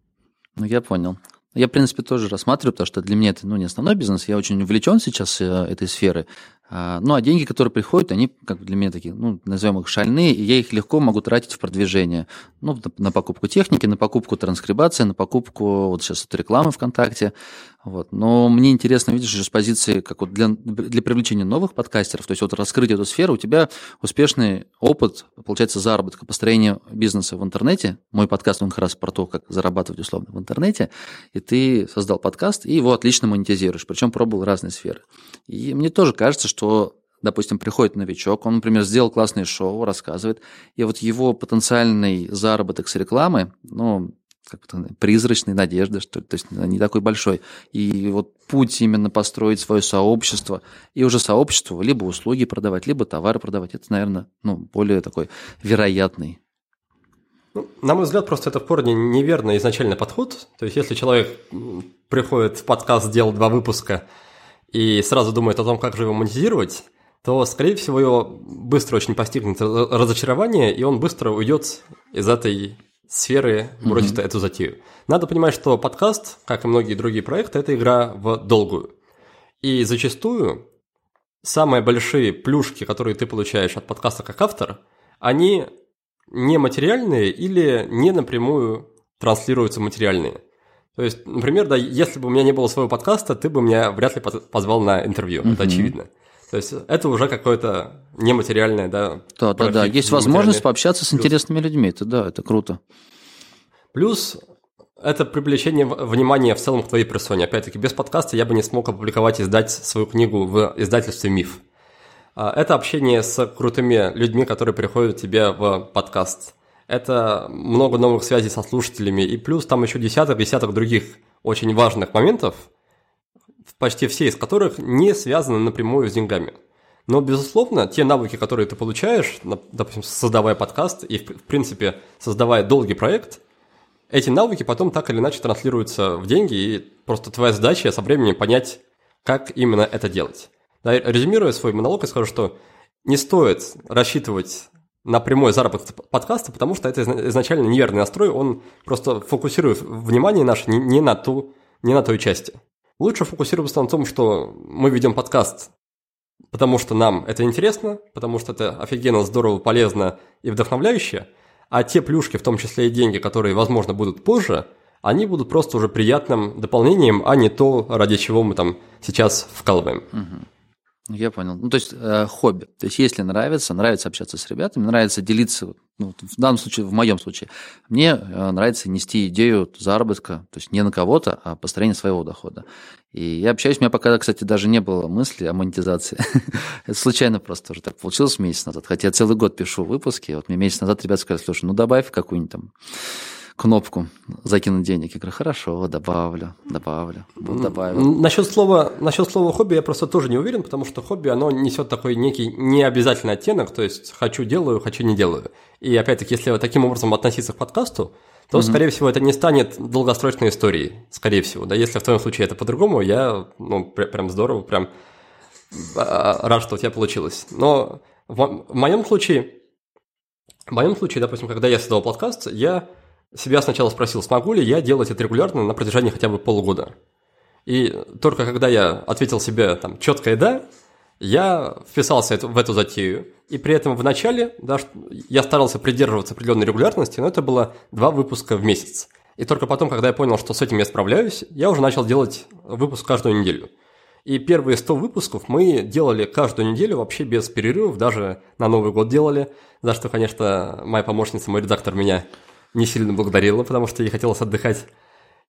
Ну, я понял. Я, в принципе, тоже рассматриваю, потому что для меня это ну, не основной бизнес. Я очень увлечен сейчас э, этой сферой. А, ну, а деньги, которые приходят, они как для меня такие, ну, назовем их шальные, и я их легко могу тратить в продвижение. Ну, на покупку техники, на покупку транскрибации, на покупку вот сейчас вот рекламы ВКонтакте. Вот. Но мне интересно, видишь, с позиции, как вот для, для привлечения новых подкастеров, то есть вот раскрыть эту сферу, у тебя успешный опыт, получается, заработка, построения бизнеса в интернете. Мой подкаст, он как раз про то, как зарабатывать условно в интернете. И ты создал подкаст, и его отлично монетизируешь, причем пробовал разные сферы. И мне тоже кажется, что допустим, приходит новичок, он, например, сделал классное шоу, рассказывает, и вот его потенциальный заработок с рекламы, ну, как-то призрачной надежды, что ли, то есть не такой большой. И вот путь именно построить свое сообщество, и уже сообществу либо услуги продавать, либо товары продавать, это, наверное, ну, более такой вероятный ну, на мой взгляд, просто это в корне неверный изначальный подход. То есть, если человек приходит в подкаст, сделал два выпуска и сразу думает о том, как же его монетизировать, то, скорее всего, его быстро очень постигнет разочарование, и он быстро уйдет из этой сферы, бросит mm-hmm. эту затею. Надо понимать, что подкаст, как и многие другие проекты, это игра в долгую. И зачастую самые большие плюшки, которые ты получаешь от подкаста как автор, они не материальные или не напрямую транслируются материальные. То есть, например, да, если бы у меня не было своего подкаста, ты бы меня вряд ли позвал на интервью, mm-hmm. это очевидно. То есть это уже какое-то нематериальное, да. Да, да, да. Есть возможность пообщаться с интересными людьми. Это да, это круто. Плюс это привлечение внимания в целом к твоей персоне. Опять-таки, без подкаста я бы не смог опубликовать и издать свою книгу в издательстве «Миф». А, это общение с крутыми людьми, которые приходят к тебе в подкаст. Это много новых связей со слушателями, и плюс там еще десяток-десяток других очень важных моментов, почти все из которых не связаны напрямую с деньгами. Но, безусловно, те навыки, которые ты получаешь, допустим, создавая подкаст и, в принципе, создавая долгий проект, эти навыки потом так или иначе транслируются в деньги, и просто твоя задача со временем понять, как именно это делать. Резюмируя свой монолог, я скажу, что не стоит рассчитывать на прямой заработок подкаста, потому что это изначально неверный настрой, он просто фокусирует внимание наше не, не, на, ту, не на той части. Лучше фокусироваться на том, что мы ведем подкаст, потому что нам это интересно, потому что это офигенно, здорово, полезно и вдохновляюще, а те плюшки, в том числе и деньги, которые, возможно, будут позже, они будут просто уже приятным дополнением, а не то, ради чего мы там сейчас вкалываем. Угу. Я понял. Ну, то есть э, хобби. То есть если нравится, нравится общаться с ребятами, нравится делиться, ну, в данном случае, в моем случае, мне э, нравится нести идею заработка, то есть не на кого-то, а построение своего дохода. И я общаюсь, у меня пока, кстати, даже не было мысли о монетизации. [LAUGHS] Это случайно просто уже так получилось месяц назад. Хотя я целый год пишу выпуски. Вот мне месяц назад ребята сказали, слушай, ну добавь какую-нибудь там кнопку закинуть денег. Я говорю, хорошо, добавлю, добавлю, вот добавил. Насчет слова, насчет слова хобби я просто тоже не уверен, потому что хобби, оно несет такой некий необязательный оттенок, то есть хочу делаю, хочу не делаю. И опять-таки, если таким образом относиться к подкасту, то, mm-hmm. скорее всего, это не станет долгосрочной историей, скорее всего. Да, если в твоем случае это по-другому, я, ну, прям здорово, прям а, рад, что у тебя получилось. Но в, в моем случае, в моем случае, допустим, когда я создавал подкаст, я себя сначала спросил, смогу ли я делать это регулярно на протяжении хотя бы полугода. И только когда я ответил себе там четкое «да», я вписался в эту затею. И при этом в начале да, я старался придерживаться определенной регулярности, но это было два выпуска в месяц. И только потом, когда я понял, что с этим я справляюсь, я уже начал делать выпуск каждую неделю. И первые 100 выпусков мы делали каждую неделю вообще без перерывов, даже на Новый год делали, за что, конечно, моя помощница, мой редактор меня не сильно благодарила, потому что ей хотелось отдыхать.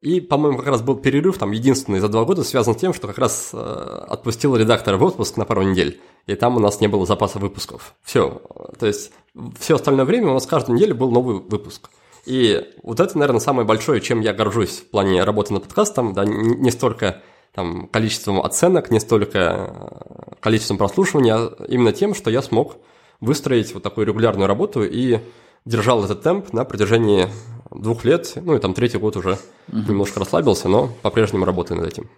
И, по-моему, как раз был перерыв, там, единственный за два года, связан с тем, что как раз э, отпустил редактора в отпуск на пару недель, и там у нас не было запаса выпусков. Все. То есть, все остальное время у нас каждую неделю был новый выпуск. И вот это, наверное, самое большое, чем я горжусь в плане работы над подкастом, да, не, столько там, количеством оценок, не столько э, количеством прослушивания, а именно тем, что я смог выстроить вот такую регулярную работу и держал этот темп на протяжении двух лет, ну и там третий год уже угу. немножко расслабился, но по-прежнему работаю над этим.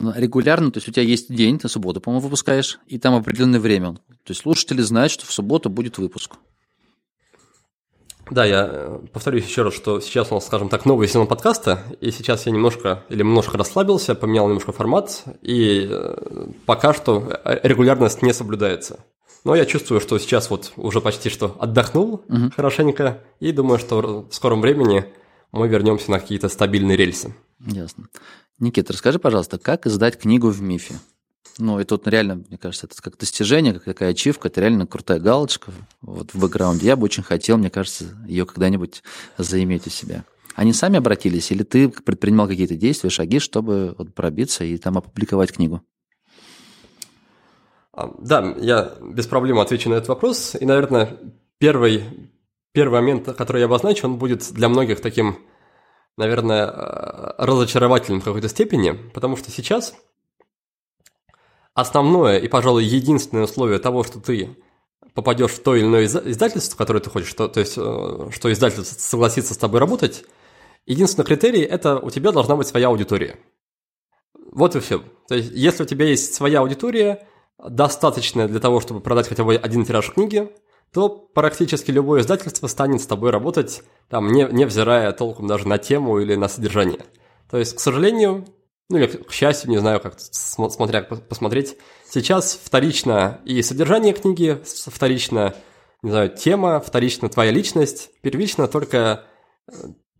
Ну, регулярно, то есть у тебя есть день, ты субботу, по-моему, выпускаешь, и там определенное время. То есть слушатели знают, что в субботу будет выпуск. Да, я э, повторюсь еще раз, что сейчас у нас, скажем так, новый сезон подкаста, и сейчас я немножко или немножко расслабился, поменял немножко формат, и э, пока что э, регулярность не соблюдается. Но я чувствую, что сейчас вот уже почти что отдохнул угу. хорошенько, и думаю, что в скором времени мы вернемся на какие-то стабильные рельсы. Ясно. Никита, расскажи, пожалуйста, как издать книгу в МИФе? Ну, и тут реально, мне кажется, это как достижение, как такая ачивка, это реально крутая галочка вот в бэкграунде. Я бы очень хотел, мне кажется, ее когда-нибудь заиметь у себя. Они сами обратились, или ты предпринимал какие-то действия, шаги, чтобы вот пробиться и там опубликовать книгу? А, да, я без проблем отвечу на этот вопрос. И, наверное, первый, первый момент, который я обозначу, он будет для многих таким наверное, э, разочаровательным в какой-то степени, потому что сейчас основное и, пожалуй, единственное условие того, что ты попадешь в то или иное издательство, которое ты хочешь, то, то есть, э, что издательство согласится с тобой работать, единственный критерий – это у тебя должна быть своя аудитория. Вот и все. То есть, если у тебя есть своя аудитория, достаточная для того, чтобы продать хотя бы один тираж книги, то практически любое издательство станет с тобой работать, там, не, невзирая толком даже на тему или на содержание. То есть, к сожалению, ну или к счастью, не знаю, как смотря посмотреть, сейчас вторично и содержание книги, вторично, не знаю, тема, вторично твоя личность, первично только э,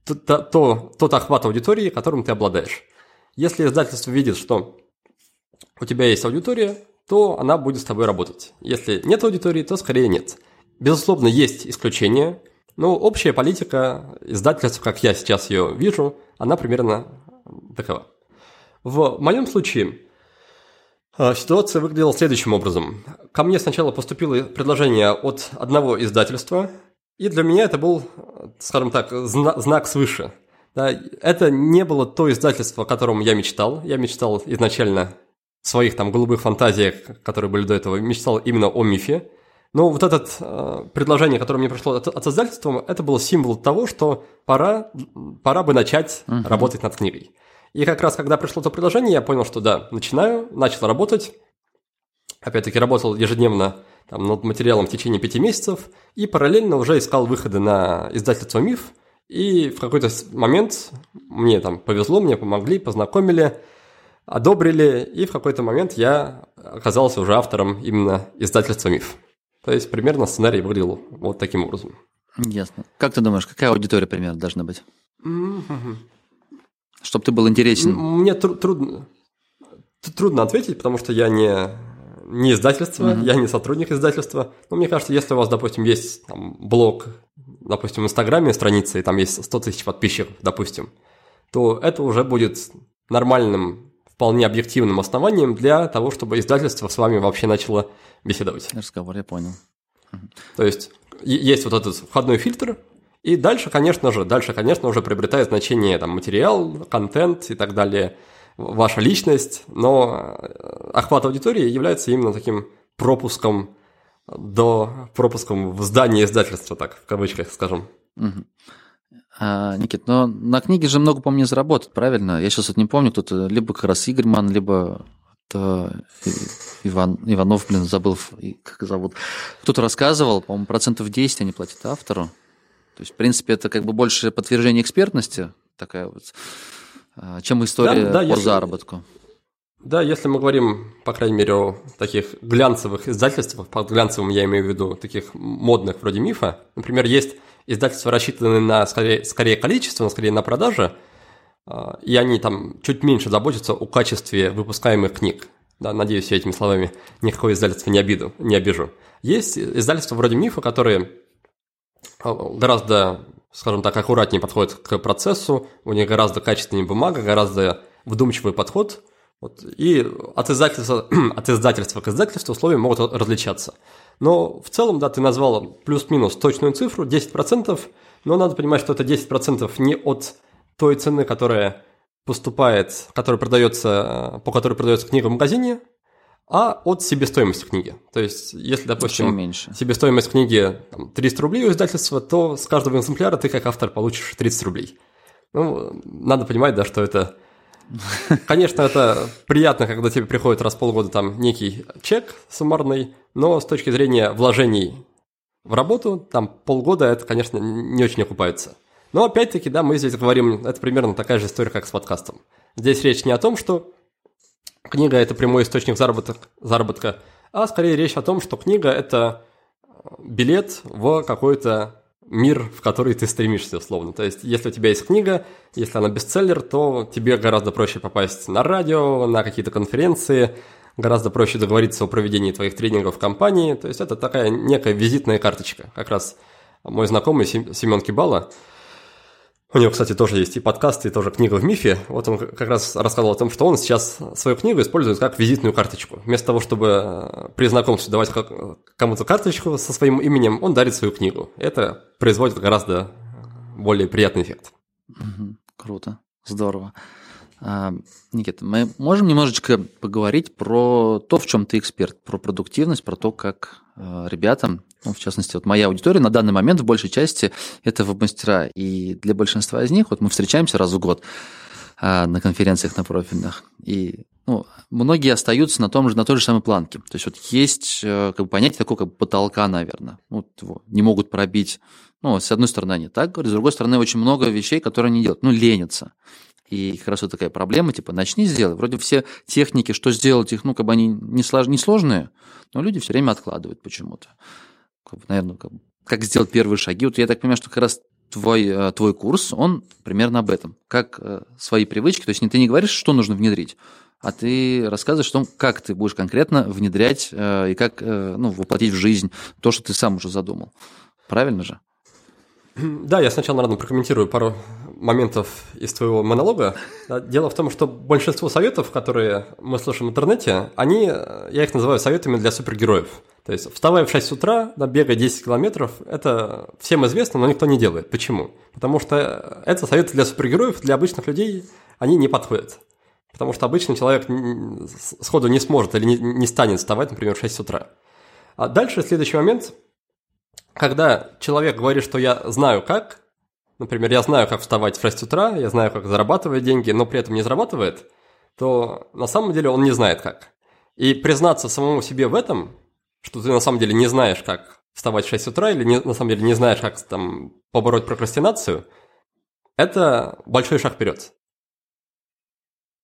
то, то, тот охват аудитории, которым ты обладаешь. Если издательство видит, что у тебя есть аудитория, то она будет с тобой работать. Если нет аудитории, то скорее нет. Безусловно, есть исключения, но общая политика издательства, как я сейчас ее вижу, она примерно такова. В моем случае а, ситуация выглядела следующим образом. Ко мне сначала поступило предложение от одного издательства, и для меня это был, скажем так, зна- знак свыше. Это не было то издательство, о котором я мечтал. Я мечтал изначально в своих там голубых фантазиях, которые были до этого, мечтал именно о мифе. Но вот это э, предложение, которое мне пришло от, от издательства, это был символ того, что пора, пора бы начать uh-huh. работать над книгой. И как раз, когда пришло то предложение, я понял, что да, начинаю, начал работать. Опять-таки работал ежедневно там, над материалом в течение пяти месяцев и параллельно уже искал выходы на издательство «Миф». И в какой-то момент мне там повезло, мне помогли, познакомили, одобрили, и в какой-то момент я оказался уже автором именно издательства «Миф». То есть примерно сценарий выглядел вот таким образом. Ясно. Как ты думаешь, какая аудитория примерно должна быть? Чтобы ты был интересен. Мне тру- трудно, трудно ответить, потому что я не, не издательство, mm-hmm. я не сотрудник издательства. Но мне кажется, если у вас, допустим, есть там, блог, допустим, в Инстаграме страница, и там есть 100 тысяч подписчиков, допустим, то это уже будет нормальным, вполне объективным основанием для того, чтобы издательство с вами вообще начало беседовать. Разговор, я понял. То есть есть вот этот входной фильтр, и дальше, конечно же, дальше, конечно, уже приобретает значение там, материал, контент и так далее, ваша личность, но э, охват аудитории является именно таким пропуском до пропуском в здание издательства, так, в кавычках скажем. Угу. А, Никит, но на книге же много, по-моему, не заработать, правильно? Я сейчас вот не помню, кто-то либо как раз Игорьман, либо это Иван, Иванов, блин, забыл, как зовут. Кто-то рассказывал, по-моему, процентов 10 они платят автору. То есть, в принципе, это как бы больше подтверждение экспертности, такая вот, а, чем история да, да, по если, заработку. Да, если мы говорим, по крайней мере, о таких глянцевых издательствах, под глянцевым я имею в виду таких модных вроде мифа, например, есть издательства, рассчитанные на скорее, скорее количество, но скорее на продажи, а, и они там чуть меньше заботятся о качестве выпускаемых книг. Да, надеюсь, я этими словами никакое издательство не, обиду, не обижу. Есть издательства вроде Мифа, которые а, гораздо, скажем так, аккуратнее подходят к процессу, у них гораздо качественнее бумага, гораздо вдумчивый подход. Вот, и от издательства, [CLEARS THROAT] от издательства к издательству условия могут различаться. Но в целом, да, ты назвал плюс-минус точную цифру, 10%, но надо понимать, что это 10% не от той цены, которая поступает, которая продается, по которой продается книга в магазине, а от себестоимости книги. То есть, если, допустим, меньше. себестоимость книги там, 300 рублей у издательства, то с каждого экземпляра ты как автор получишь 30 рублей. Ну, надо понимать, да, что это... Конечно, это приятно, когда тебе приходит раз в полгода там некий чек суммарный, но с точки зрения вложений в работу, там полгода это, конечно, не очень окупается. Но опять-таки, да, мы здесь говорим, это примерно такая же история, как с подкастом. Здесь речь не о том, что книга – это прямой источник заработок, заработка, а скорее речь о том, что книга – это билет в какой-то мир, в который ты стремишься, условно. То есть, если у тебя есть книга, если она бестселлер, то тебе гораздо проще попасть на радио, на какие-то конференции, гораздо проще договориться о проведении твоих тренингов в компании. То есть, это такая некая визитная карточка. Как раз мой знакомый Семен Кибала – у него, кстати, тоже есть и подкаст, и тоже книга в мифе. Вот он как раз рассказывал о том, что он сейчас свою книгу использует как визитную карточку. Вместо того, чтобы э, при знакомстве давать кому-то карточку со своим именем, он дарит свою книгу. Это производит гораздо более приятный эффект. Круто, здорово. А, Никита, мы можем немножечко поговорить про то, в чем ты эксперт, про продуктивность, про то, как э, ребятам, ну, в частности, вот моя аудитория на данный момент в большей части это веб-мастера, и для большинства из них, вот мы встречаемся раз в год а, на конференциях на профильных, и ну, многие остаются на, том же, на той же самой планке. То есть вот есть э, как бы, понятие такого как потолка, наверное. Вот его не могут пробить. Ну, с одной стороны, они так говорят, с другой стороны, очень много вещей, которые они делают. Ну, ленятся. И как раз вот такая проблема, типа, начни сделай. Вроде все техники, что сделать их, ну, как бы они не, слож, не сложные, но люди все время откладывают почему-то. Как бы, наверное, как, как сделать первые шаги. Вот я так понимаю, что как раз твой, э, твой курс, он примерно об этом. Как э, свои привычки, то есть ты не говоришь, что нужно внедрить, а ты рассказываешь о том, как ты будешь конкретно внедрять э, и как ну, воплотить в жизнь то, что ты сам уже задумал. Правильно же? Да, я сначала, наверное, прокомментирую пару моментов из твоего монолога. Дело в том, что большинство советов, которые мы слышим в интернете, они, я их называю советами для супергероев. То есть, вставая в 6 утра, да, бегая 10 километров, это всем известно, но никто не делает. Почему? Потому что это советы для супергероев, для обычных людей они не подходят. Потому что обычный человек сходу не сможет или не, не станет вставать, например, в 6 утра. А дальше следующий момент – когда человек говорит, что я знаю как, например, я знаю, как вставать в 6 утра, я знаю, как зарабатывать деньги, но при этом не зарабатывает, то на самом деле он не знает как. И признаться самому себе в этом, что ты на самом деле не знаешь, как вставать в 6 утра, или не, на самом деле не знаешь, как там побороть прокрастинацию, это большой шаг вперед.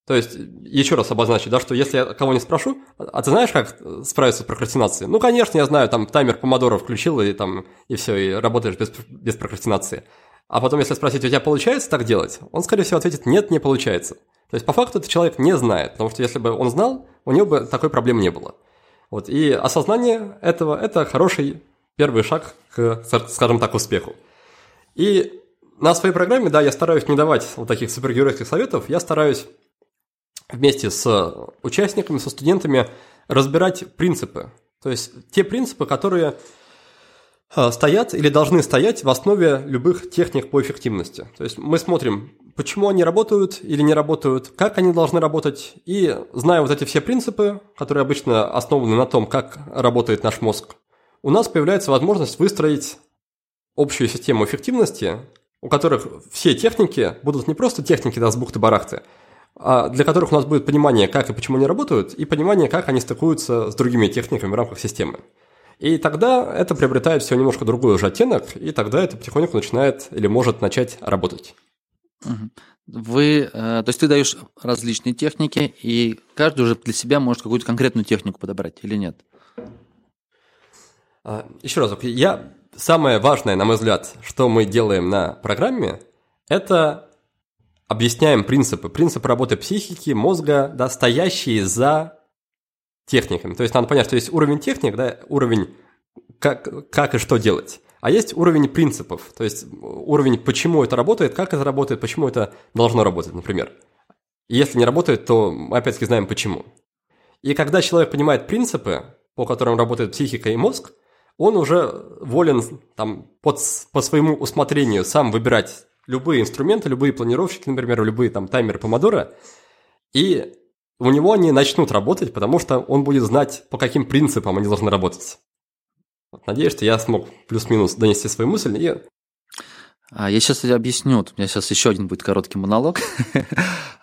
То есть, еще раз обозначить, да, что если я кого-нибудь спрошу, а ты знаешь, как справиться с прокрастинацией? Ну, конечно, я знаю, там таймер помодоро включил, и там, и все, и работаешь без, без прокрастинации. А потом, если спросить, у тебя получается так делать, он, скорее всего, ответит, нет, не получается. То есть, по факту, этот человек не знает, потому что если бы он знал, у него бы такой проблемы не было. Вот, и осознание этого – это хороший первый шаг к, скажем так, успеху. И на своей программе, да, я стараюсь не давать вот таких супергеройских советов, я стараюсь вместе с участниками, со студентами разбирать принципы. То есть те принципы, которые стоят или должны стоять в основе любых техник по эффективности. То есть мы смотрим, почему они работают или не работают, как они должны работать, и зная вот эти все принципы, которые обычно основаны на том, как работает наш мозг, у нас появляется возможность выстроить общую систему эффективности, у которых все техники будут не просто техники да, с бухты-барахты, а для которых у нас будет понимание, как и почему они работают, и понимание, как они стыкуются с другими техниками в рамках системы. И тогда это приобретает все немножко другой уже оттенок, и тогда это потихоньку начинает или может начать работать. Вы, э, то есть ты даешь различные техники, и каждый уже для себя может какую-то конкретную технику подобрать или нет? А, Еще раз, я самое важное, на мой взгляд, что мы делаем на программе, это объясняем принципы, принципы работы психики, мозга, да, стоящие за техниками. То есть надо понять, что есть уровень техник, да, уровень как, как и что делать. А есть уровень принципов, то есть уровень, почему это работает, как это работает, почему это должно работать, например. Если не работает, то мы опять-таки знаем почему. И когда человек понимает принципы, по которым работает психика и мозг, он уже волен там, под, по своему усмотрению сам выбирать любые инструменты, любые планировщики, например, любые там таймеры помодора, и у него они начнут работать, потому что он будет знать, по каким принципам они должны работать. Вот, надеюсь, что я смог плюс-минус донести свою мысль и а, я сейчас объясню. У меня сейчас еще один будет короткий монолог. [LAUGHS]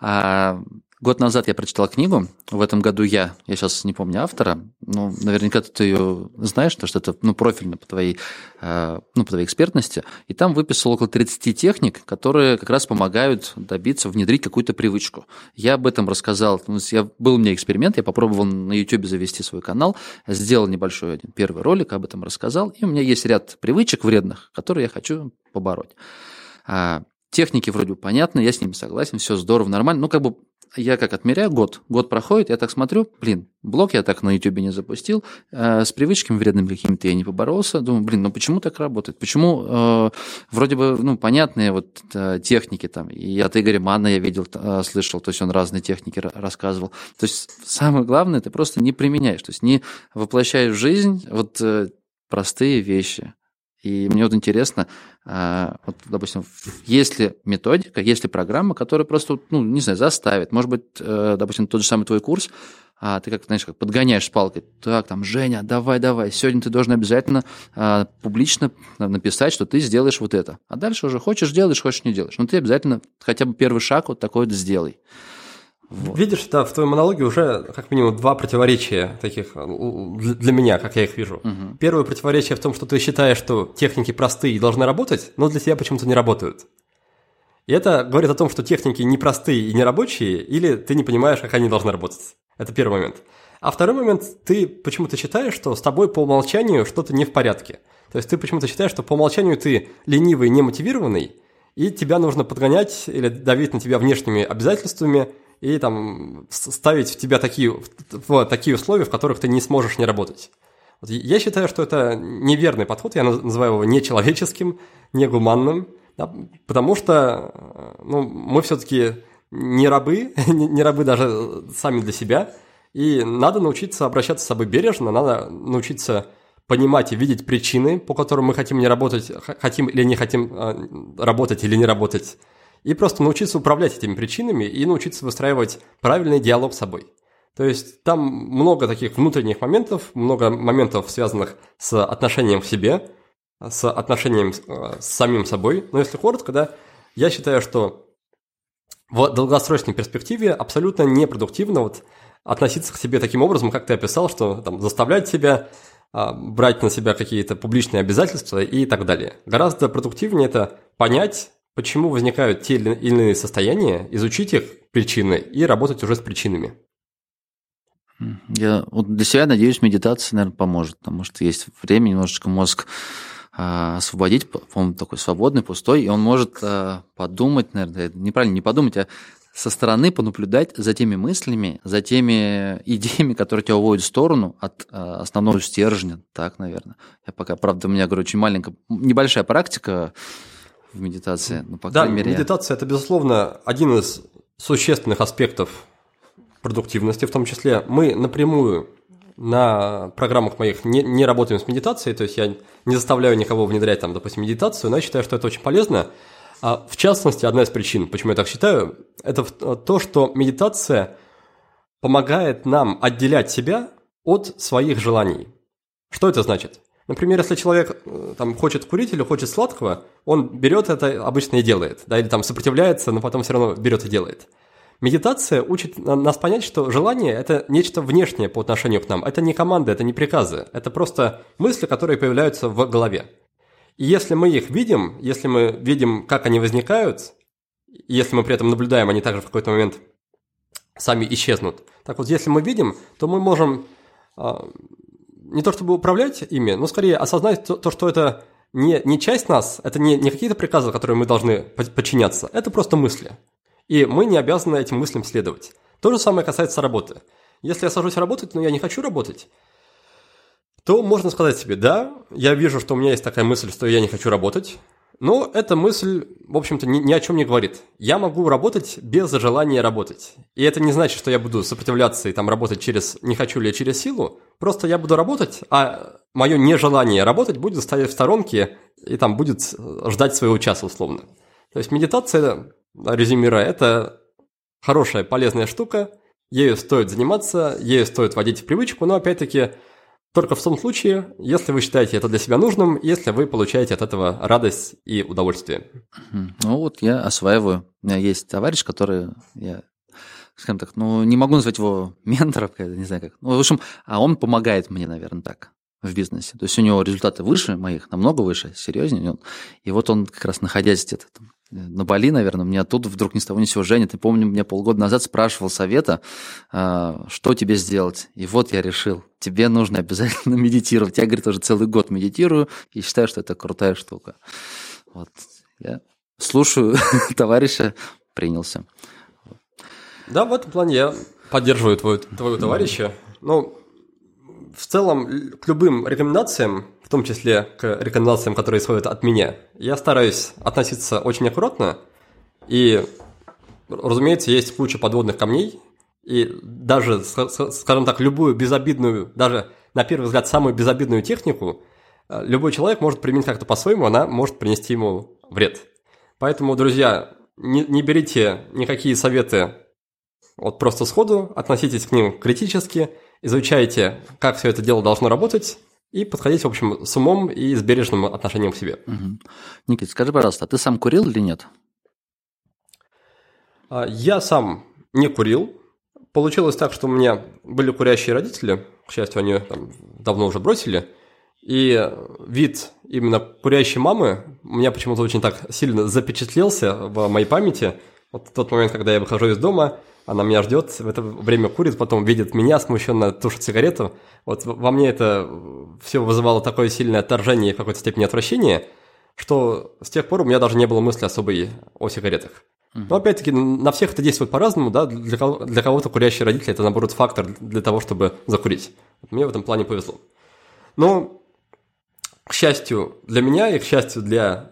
Год назад я прочитал книгу, в этом году я, я сейчас не помню автора, ну, наверняка ты ее знаешь, потому что это ну, профильно по твоей, э, ну, по твоей экспертности, и там выписал около 30 техник, которые как раз помогают добиться, внедрить какую-то привычку. Я об этом рассказал, ну, я, был у меня эксперимент, я попробовал на YouTube завести свой канал, сделал небольшой один первый ролик, об этом рассказал, и у меня есть ряд привычек вредных, которые я хочу побороть. А, техники вроде понятны, я с ними согласен, все здорово, нормально. Ну, как бы я как отмеряю год. Год проходит, я так смотрю, блин, блог я так на YouTube не запустил, э, с привычками вредными какими-то я не поборолся. Думаю, блин, ну почему так работает? Почему э, вроде бы, ну, понятные вот э, техники там, и от Игоря Манна я видел, э, слышал, то есть он разные техники рассказывал. То есть самое главное, ты просто не применяешь, то есть не воплощаешь в жизнь вот э, простые вещи. И мне вот интересно, а, вот, допустим, есть ли методика, есть ли программа, которая просто, ну, не знаю, заставит. Может быть, э, допустим, тот же самый твой курс, а ты как, знаешь, как подгоняешь с палкой. Так, там, Женя, давай, давай, сегодня ты должен обязательно а, публично написать, что ты сделаешь вот это. А дальше уже хочешь делаешь, хочешь не делаешь. Но ты обязательно хотя бы первый шаг вот такой вот сделай. Вот. Видишь, да, в твоем монологе уже как минимум два противоречия таких для меня, как я их вижу. Угу. Первое противоречие в том, что ты считаешь, что техники простые и должны работать, но для тебя почему-то не работают. И это говорит о том, что техники непростые и нерабочие, или ты не понимаешь, как они должны работать. Это первый момент. А второй момент, ты почему-то считаешь, что с тобой по умолчанию что-то не в порядке. То есть ты почему-то считаешь, что по умолчанию ты ленивый, немотивированный, и тебя нужно подгонять или давить на тебя внешними обязательствами, и там ставить в тебя такие, в такие условия, в которых ты не сможешь не работать. Вот я считаю, что это неверный подход, я называю его нечеловеческим, негуманным, да, потому что ну, мы все-таки не рабы, [LAUGHS] не рабы даже сами для себя, и надо научиться обращаться с собой бережно, надо научиться понимать и видеть причины, по которым мы хотим не работать, хотим или не хотим а, работать или не работать, и просто научиться управлять этими причинами и научиться выстраивать правильный диалог с собой. То есть там много таких внутренних моментов, много моментов, связанных с отношением к себе, с отношением с, э, самим собой. Но если коротко, да, я считаю, что в долгосрочной перспективе абсолютно непродуктивно вот относиться к себе таким образом, как ты описал, что там заставлять себя а, брать на себя какие-то публичные обязательства и так далее. Гораздо продуктивнее это понять, почему возникают те или иные состояния, изучить их причины и работать уже с причинами. Я вот для себя надеюсь, медитация, наверное, поможет, потому что есть время немножечко мозг а, освободить, он такой свободный, пустой, и он может а, подумать, наверное, неправильно не подумать, а со стороны понаблюдать за теми мыслями, за теми идеями, которые тебя уводят в сторону от а, основного стержня, так, наверное. Я пока, правда, у меня, говорю, очень маленькая, небольшая практика, в медитации. Ну, по да, мере... медитация – это, безусловно, один из существенных аспектов продуктивности, в том числе мы напрямую на программах моих не, не работаем с медитацией, то есть я не заставляю никого внедрять там, допустим, медитацию, но я считаю, что это очень полезно. А в частности, одна из причин, почему я так считаю, это то, что медитация помогает нам отделять себя от своих желаний. Что это значит? Например, если человек э, там, хочет курить или хочет сладкого, он берет это обычно и делает, да, или там сопротивляется, но потом все равно берет и делает. Медитация учит нас понять, что желание – это нечто внешнее по отношению к нам. Это не команды, это не приказы. Это просто мысли, которые появляются в голове. И если мы их видим, если мы видим, как они возникают, если мы при этом наблюдаем, они также в какой-то момент сами исчезнут. Так вот, если мы видим, то мы можем а, не то чтобы управлять ими, но скорее осознать то, то что это не, не часть нас, это не, не какие-то приказы, которые мы должны подчиняться, это просто мысли. И мы не обязаны этим мыслям следовать. То же самое касается работы. Если я сажусь работать, но я не хочу работать, то можно сказать себе, да, я вижу, что у меня есть такая мысль, что я не хочу работать, но эта мысль, в общем-то, ни, ни о чем не говорит. Я могу работать без желания работать. И это не значит, что я буду сопротивляться и там работать через «не хочу» или через силу. Просто я буду работать, а мое нежелание работать будет стоять в сторонке и там будет ждать своего часа условно. То есть медитация, резюмируя, это хорошая, полезная штука, ею стоит заниматься, ею стоит вводить в привычку, но опять-таки только в том случае, если вы считаете это для себя нужным, если вы получаете от этого радость и удовольствие. Ну вот я осваиваю. У меня есть товарищ, который я скажем так, ну, не могу назвать его [LAUGHS] ментором, не знаю как. Ну, в общем, а он помогает мне, наверное, так в бизнесе. То есть у него результаты выше моих, намного выше, серьезнее. И вот он как раз находясь где-то там на Бали, наверное, меня тут вдруг ни с того ни с сего Женя, ты помню, меня полгода назад спрашивал совета, а, что тебе сделать. И вот я решил, тебе нужно обязательно [LAUGHS] медитировать. Я, говорит, уже целый год медитирую и считаю, что это крутая штука. Вот. Я слушаю [LAUGHS] товарища, принялся. Да, в этом плане я поддерживаю твою, твоего товарища. Ну, в целом, к любым рекомендациям том числе к рекомендациям, которые исходят от меня, я стараюсь относиться очень аккуратно. И, разумеется, есть куча подводных камней. И даже, скажем так, любую безобидную, даже на первый взгляд самую безобидную технику э, любой человек может применить как-то по-своему, она может принести ему вред. Поэтому, друзья, не, не берите никакие советы вот просто сходу, относитесь к ним критически, изучайте, как все это дело должно работать, и подходите, в общем, с умом и с бережным отношением к себе. Угу. Никит, скажи, пожалуйста, а ты сам курил или нет? А, я сам не курил. Получилось так, что у меня были курящие родители, к счастью, они там, давно уже бросили, и вид именно курящей мамы у меня почему-то очень так сильно запечатлелся в моей памяти. Вот в тот момент, когда я выхожу из дома – она меня ждет, в это время курит, потом видит меня, смущенно тушит сигарету. Вот во мне это все вызывало такое сильное отторжение и в какой-то степени отвращение, что с тех пор у меня даже не было мысли особой о сигаретах. Но опять-таки на всех это действует по-разному, да, для, для кого-то курящие родители это наоборот фактор для того, чтобы закурить. Мне в этом плане повезло. Но, к счастью для меня и к счастью для Э,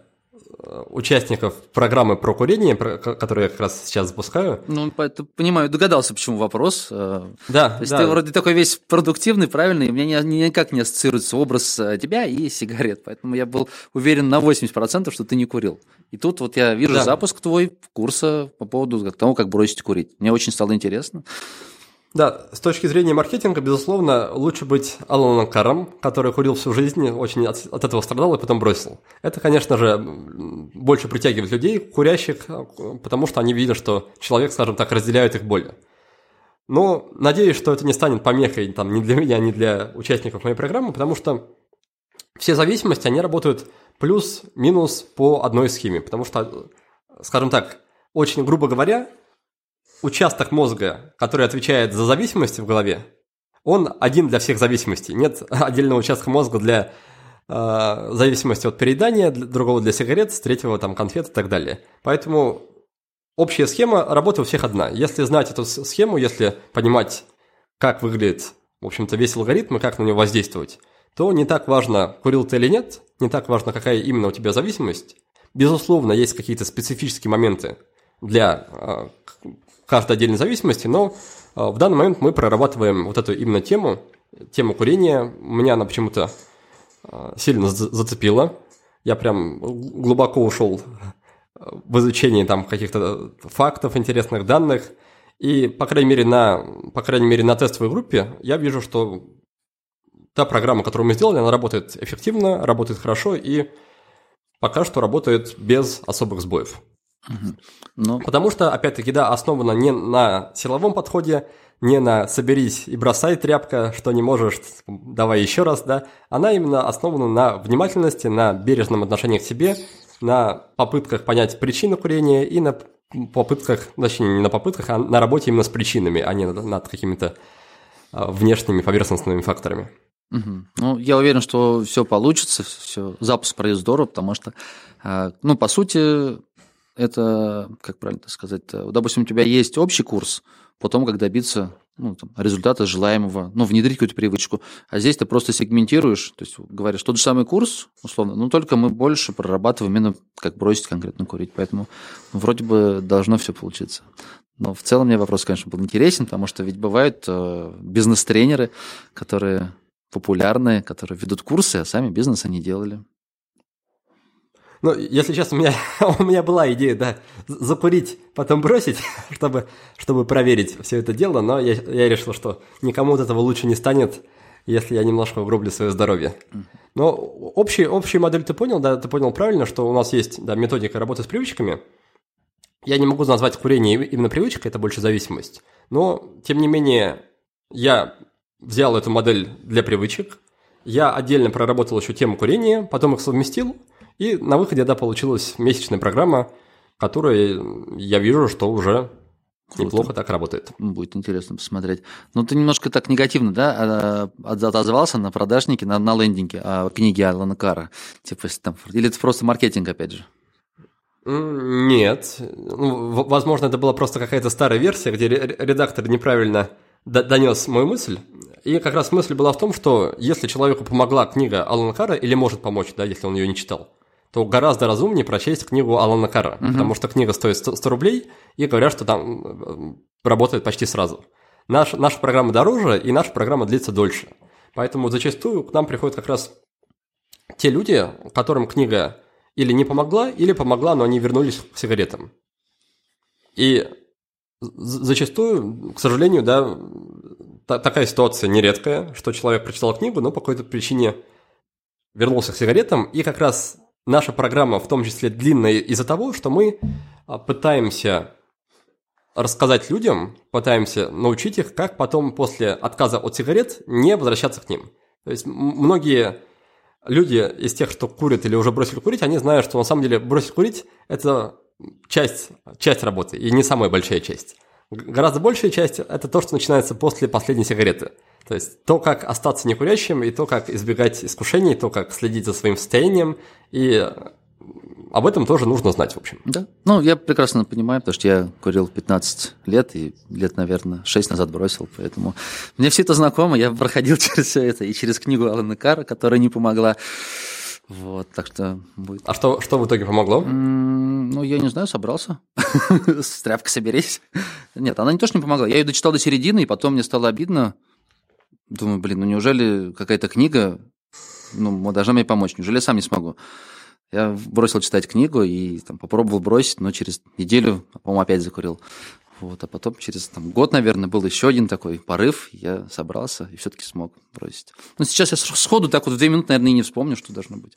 участников программы про курение, которую я как раз сейчас запускаю. Ну, понимаю, догадался, почему вопрос. Э, да, То есть да. ты вроде такой весь продуктивный, правильный, и у меня никак не ассоциируется образ э, тебя и сигарет, поэтому я был уверен на 80%, что ты не курил. И тут вот я вижу да. запуск твой курса по поводу того, как бросить курить. Мне очень стало интересно. Да, с точки зрения маркетинга, безусловно, лучше быть Аланом Каром, который курил всю жизнь, очень от, от этого страдал и потом бросил. Это, конечно же, больше притягивает людей, курящих, потому что они видят, что человек, скажем так, разделяет их боль. Но надеюсь, что это не станет помехой там, ни для меня, ни для участников моей программы, потому что все зависимости, они работают плюс-минус по одной схеме. Потому что, скажем так, очень грубо говоря, участок мозга, который отвечает за зависимости в голове, он один для всех зависимостей. Нет [LAUGHS] отдельного участка мозга для э, зависимости от переедания, для, другого для сигарет, третьего там конфет и так далее. Поэтому общая схема работы у всех одна. Если знать эту схему, если понимать, как выглядит, в общем-то, весь алгоритм и как на него воздействовать, то не так важно, курил ты или нет, не так важно, какая именно у тебя зависимость. Безусловно, есть какие-то специфические моменты для э, каждой отдельной зависимости, но а, в данный момент мы прорабатываем вот эту именно тему, тему курения. Меня она почему-то а, сильно зацепила. Я прям глубоко ушел в изучение там каких-то фактов, интересных данных. И, по крайней мере, на, по крайней мере, на тестовой группе я вижу, что та программа, которую мы сделали, она работает эффективно, работает хорошо и пока что работает без особых сбоев. Ну. Потому что, опять-таки, да, основана не на силовом подходе, не на «соберись и бросай тряпка, что не можешь, давай еще раз», да, она именно основана на внимательности, на бережном отношении к себе, на попытках понять причину курения и на попытках, точнее, не на попытках, а на работе именно с причинами, а не над, над какими-то а, внешними поверхностными факторами. Угу. Ну, я уверен, что все получится, все, запуск пройдет здорово, потому что, а, ну, по сути, это, как правильно сказать, допустим, у тебя есть общий курс по тому, как добиться ну, там, результата желаемого, ну, внедрить какую-то привычку. А здесь ты просто сегментируешь, то есть говоришь, тот же самый курс, условно, но только мы больше прорабатываем именно, как бросить конкретно курить. Поэтому ну, вроде бы должно все получиться. Но в целом мне вопрос, конечно, был интересен, потому что ведь бывают э, бизнес-тренеры, которые популярные, которые ведут курсы, а сами бизнес они делали. Ну, если честно, у меня, [LAUGHS] у меня была идея, да, закурить, потом бросить, [LAUGHS] чтобы, чтобы проверить все это дело, но я, я решил, что никому от этого лучше не станет, если я немножко угроблю свое здоровье. Но общий, общую модель ты понял, да, ты понял правильно, что у нас есть да, методика работы с привычками. Я не могу назвать курение именно привычкой, это больше зависимость. Но, тем не менее, я взял эту модель для привычек, я отдельно проработал еще тему курения, потом их совместил – и на выходе, да, получилась месячная программа, которая, я вижу, что уже Круто. неплохо так работает. Будет интересно посмотреть. Ну, ты немножко так негативно, да, а, отозвался на продажнике, на, на лендинге о книге Алана Кара. Типа, там, или это просто маркетинг, опять же? Нет. Ну, возможно, это была просто какая-то старая версия, где редактор неправильно донес мою мысль. И как раз мысль была в том, что если человеку помогла книга Алана Кара, или может помочь, да, если он ее не читал, то гораздо разумнее прочесть книгу Алана Кара, угу. потому что книга стоит 100, 100 рублей, и говорят, что там э, работает почти сразу. Наш, наша программа дороже, и наша программа длится дольше. Поэтому зачастую к нам приходят как раз те люди, которым книга или не помогла, или помогла, но они вернулись к сигаретам. И зачастую, к сожалению, да, такая ситуация нередкая, что человек прочитал книгу, но по какой-то причине вернулся к сигаретам, и как раз наша программа в том числе длинная из-за того, что мы а, пытаемся рассказать людям, пытаемся научить их, как потом после отказа от сигарет не возвращаться к ним. То есть многие люди из тех, что курят или уже бросили курить, они знают, что на самом деле бросить курить – это часть, часть работы, и не самая большая часть. Гораздо большая часть – это то, что начинается после последней сигареты. То есть то, как остаться некурящим, и то, как избегать искушений, то, как следить за своим состоянием, и об этом тоже нужно знать, в общем. Да. Ну, я прекрасно понимаю, потому что я курил 15 лет, и лет, наверное, 6 назад бросил, поэтому мне все это знакомо, я проходил [LAUGHS] через все это, и через книгу Алана Кара, которая не помогла. Вот, так что будет. А что, что в итоге помогло? ну, я не знаю, собрался. [LAUGHS] С тряпкой соберись. Нет, она не то, что не помогла. Я ее дочитал до середины, и потом мне стало обидно. Думаю, блин, ну неужели какая-то книга ну, должна мне помочь? Неужели я сам не смогу? Я бросил читать книгу и там, попробовал бросить, но через неделю, по-моему, опять закурил. Вот, а потом через там, год, наверное, был еще один такой порыв, я собрался и все-таки смог бросить. Но сейчас я сходу так вот в две минуты, наверное, и не вспомню, что должно быть.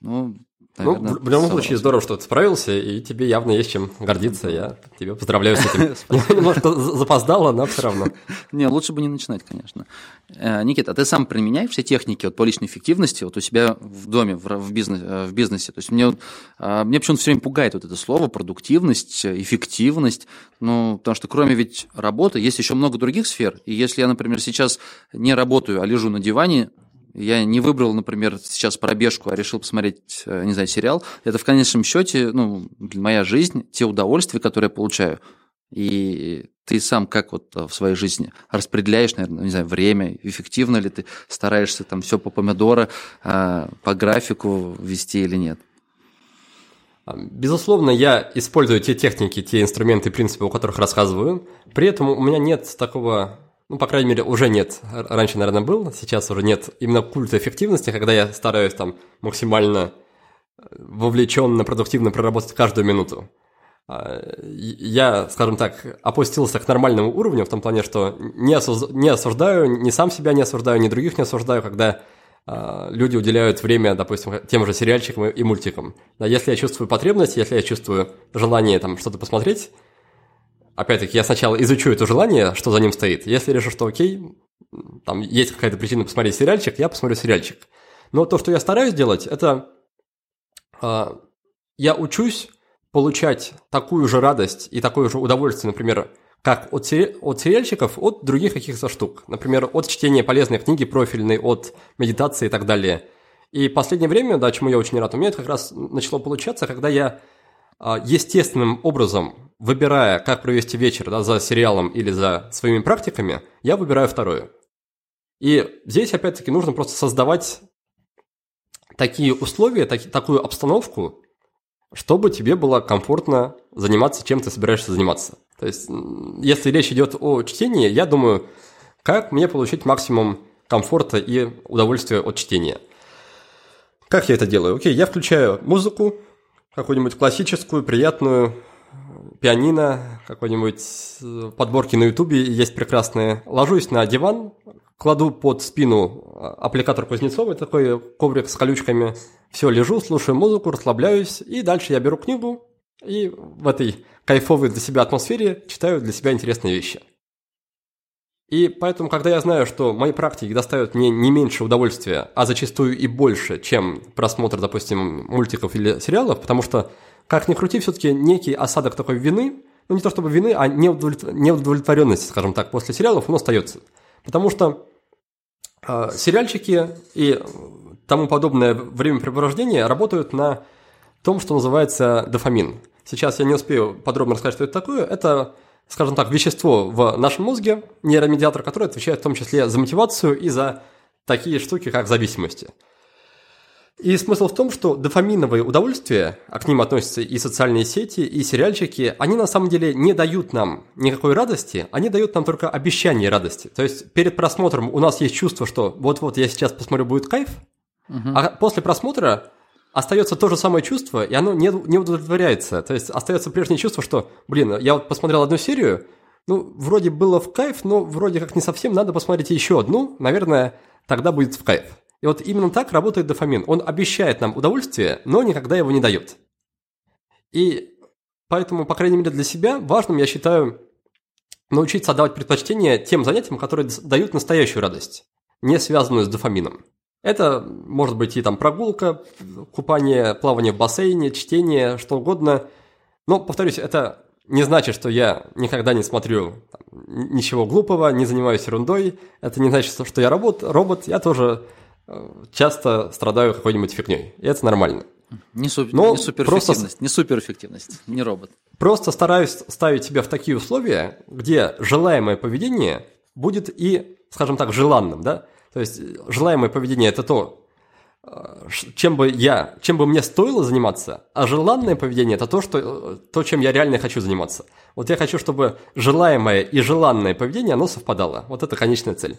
Ну, Наверное, ну, в любом случае здорово, что ты справился, и тебе явно есть чем гордиться. Я тебя поздравляю с этим. [LAUGHS] Немножко запоздало, но все равно. [LAUGHS] Не, лучше бы не начинать, конечно. Э, Никита, а ты сам применяешь все техники вот, по личной эффективности вот у себя в доме, в, бизнес, э, в бизнесе? То есть мне, а, мне почему-то все время пугает вот это слово продуктивность, эффективность, ну, потому что кроме ведь работы есть еще много других сфер. И если я, например, сейчас не работаю, а лежу на диване, я не выбрал, например, сейчас пробежку, а решил посмотреть, э, не знаю, сериал. Это в конечном счете, ну, моя жизнь, те удовольствия, которые я получаю. И ты сам как вот э, в своей жизни распределяешь, наверное, не знаю, время, эффективно ли ты стараешься там все по помидору, а, по графику вести или нет? А, безусловно, я использую те техники, те инструменты, принципы, о которых рассказываю. При этом у меня нет такого ну, по крайней мере, уже нет. Раньше, наверное, был, сейчас уже нет именно культа эффективности, когда я стараюсь там максимально э, вовлеченно, продуктивно проработать каждую минуту. А, я, скажем так, опустился к нормальному уровню в том плане, что не, осуз... не осуждаю, ни сам себя не осуждаю, ни других не осуждаю, когда а, люди уделяют время, допустим, тем же сериальчикам и мультикам. Да, если я чувствую потребность, если я чувствую желание там что-то посмотреть, опять-таки, я сначала изучу это желание, что за ним стоит. Если решу, что окей, там есть какая-то причина посмотреть сериальчик, я посмотрю сериальчик. Но то, что я стараюсь делать, это э, я учусь получать такую же радость и такое же удовольствие, например, как от, сери- от сериальчиков, от других каких-то штук. Например, от чтения полезной книги профильной, от медитации и так далее. И последнее время, да, чему я очень рад, у меня это как раз начало получаться, когда я а, естественным образом, выбирая, как провести вечер да, за сериалом или за своими практиками, я выбираю второе. И здесь, опять-таки, нужно просто создавать такие условия, так, такую обстановку, чтобы тебе было комфортно заниматься чем ты собираешься заниматься. То есть, если речь идет о чтении, я думаю, как мне получить максимум комфорта и удовольствия от чтения. Как я это делаю? Окей, я включаю музыку, какую-нибудь классическую, приятную, пианино, какой-нибудь э, подборки на ютубе есть прекрасные. Ложусь на диван, кладу под спину э, аппликатор Кузнецова, такой коврик с колючками. Все, лежу, слушаю музыку, расслабляюсь, и дальше я беру книгу, и в этой кайфовой для себя атмосфере читаю для себя интересные вещи. И поэтому, когда я знаю, что мои практики доставят мне не меньше удовольствия, а зачастую и больше, чем просмотр, допустим, мультиков или сериалов, потому что, как ни крути, все-таки некий осадок такой вины, ну не то чтобы вины, а неудовлетворенности, скажем так, после сериалов, он остается. Потому что э, сериальчики и тому подобное времяпрепровождение работают на том, что называется дофамин. Сейчас я не успею подробно рассказать, что это такое. Это скажем так, вещество в нашем мозге, нейромедиатор, который отвечает в том числе за мотивацию и за такие штуки, как зависимости. И смысл в том, что дофаминовые удовольствия, а к ним относятся и социальные сети, и сериальчики, они на самом деле не дают нам никакой радости, они дают нам только обещание радости. То есть перед просмотром у нас есть чувство, что вот-вот я сейчас посмотрю, будет кайф, Угу. А после просмотра остается то же самое чувство, и оно не, не удовлетворяется. То есть остается прежнее чувство, что, блин, я вот посмотрел одну серию, ну, вроде было в кайф, но вроде как не совсем, надо посмотреть еще одну, наверное, тогда будет в кайф. И вот именно так работает дофамин. Он обещает нам удовольствие, но никогда его не дает. И поэтому, по крайней мере, для себя важным, я считаю, научиться отдавать предпочтение тем занятиям, которые дают настоящую радость, не связанную с дофамином. Это может быть и там прогулка, купание, плавание в бассейне, чтение, что угодно. Но, повторюсь, это не значит, что я никогда не смотрю ничего глупого, не занимаюсь ерундой. Это не значит, что я робот. робот. Я тоже часто страдаю какой-нибудь фигней. И это нормально. Не, суп... не суперэффективность, просто... не суперэффективность, не робот. Просто стараюсь ставить себя в такие условия, где желаемое поведение будет и, скажем так, желанным, да? То есть желаемое поведение – это то, э, чем бы я, чем бы мне стоило заниматься, а желанное поведение – это то, что, то, чем я реально хочу заниматься. Вот я хочу, чтобы желаемое и желанное поведение, оно совпадало. Вот это конечная цель.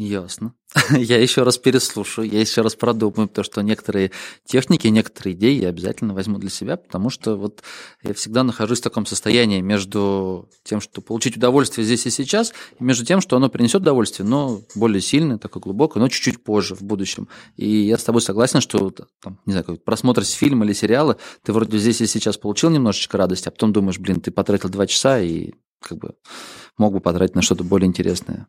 Ясно. [LAUGHS] я еще раз переслушаю, я еще раз продумаю, потому что некоторые техники, некоторые идеи я обязательно возьму для себя, потому что вот я всегда нахожусь в таком состоянии между тем, что получить удовольствие здесь и сейчас, и между тем, что оно принесет удовольствие, но более сильное, такое глубокое, но чуть-чуть позже, в будущем. И я с тобой согласен, что там, не знаю, просмотр фильма или сериала, ты вроде здесь и сейчас получил немножечко радости, а потом думаешь, блин, ты потратил два часа и как бы мог бы потратить на что-то более интересное.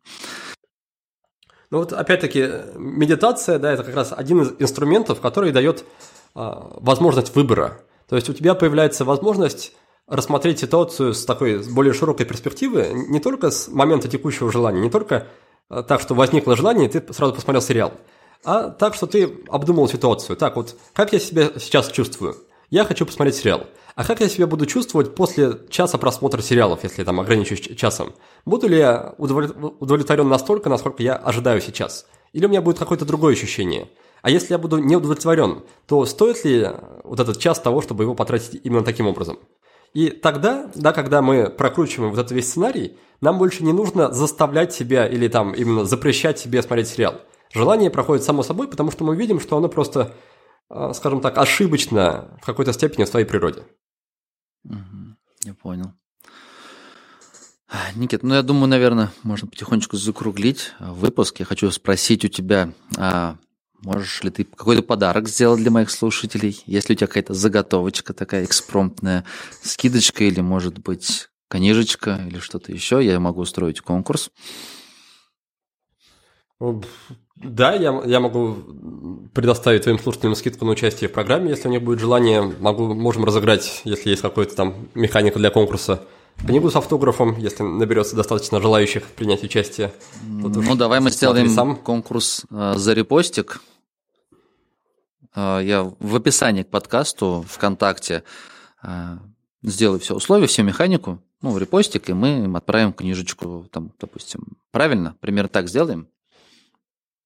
Ну вот опять-таки медитация, да, это как раз один из инструментов, который дает а, возможность выбора. То есть у тебя появляется возможность рассмотреть ситуацию с такой с более широкой перспективы, не только с момента текущего желания, не только а, так, что возникло желание, и ты сразу посмотрел сериал, а так, что ты обдумал ситуацию. Так вот, как я себя сейчас чувствую? Я хочу посмотреть сериал. А как я себя буду чувствовать после часа просмотра сериалов, если я там ограничусь часом? Буду ли я удовлетворен настолько, насколько я ожидаю сейчас? Или у меня будет какое-то другое ощущение? А если я буду не удовлетворен, то стоит ли вот этот час того, чтобы его потратить именно таким образом? И тогда, да, когда мы прокручиваем вот этот весь сценарий, нам больше не нужно заставлять себя или там именно запрещать себе смотреть сериал. Желание проходит само собой, потому что мы видим, что оно просто скажем так, ошибочно в какой-то степени в своей природе. Я понял. Никит, ну я думаю, наверное, можно потихонечку закруглить выпуск. Я хочу спросить у тебя, а можешь ли ты какой-то подарок сделать для моих слушателей? Есть ли у тебя какая-то заготовочка такая экспромтная, скидочка или, может быть, книжечка или что-то еще? Я могу устроить конкурс. Да, я, я могу предоставить твоим слушателям скидку на участие в программе, если у них будет желание. Могу, можем разыграть, если есть какой-то там механика для конкурса. Книгу с автографом, если наберется достаточно желающих принять участие. Ну, давай мы сделаем сам. конкурс э, за репостик. Э, я в описании к подкасту ВКонтакте э, сделаю все условия, всю механику, ну, репостик, и мы им отправим книжечку, там, допустим. Правильно? Примерно так сделаем?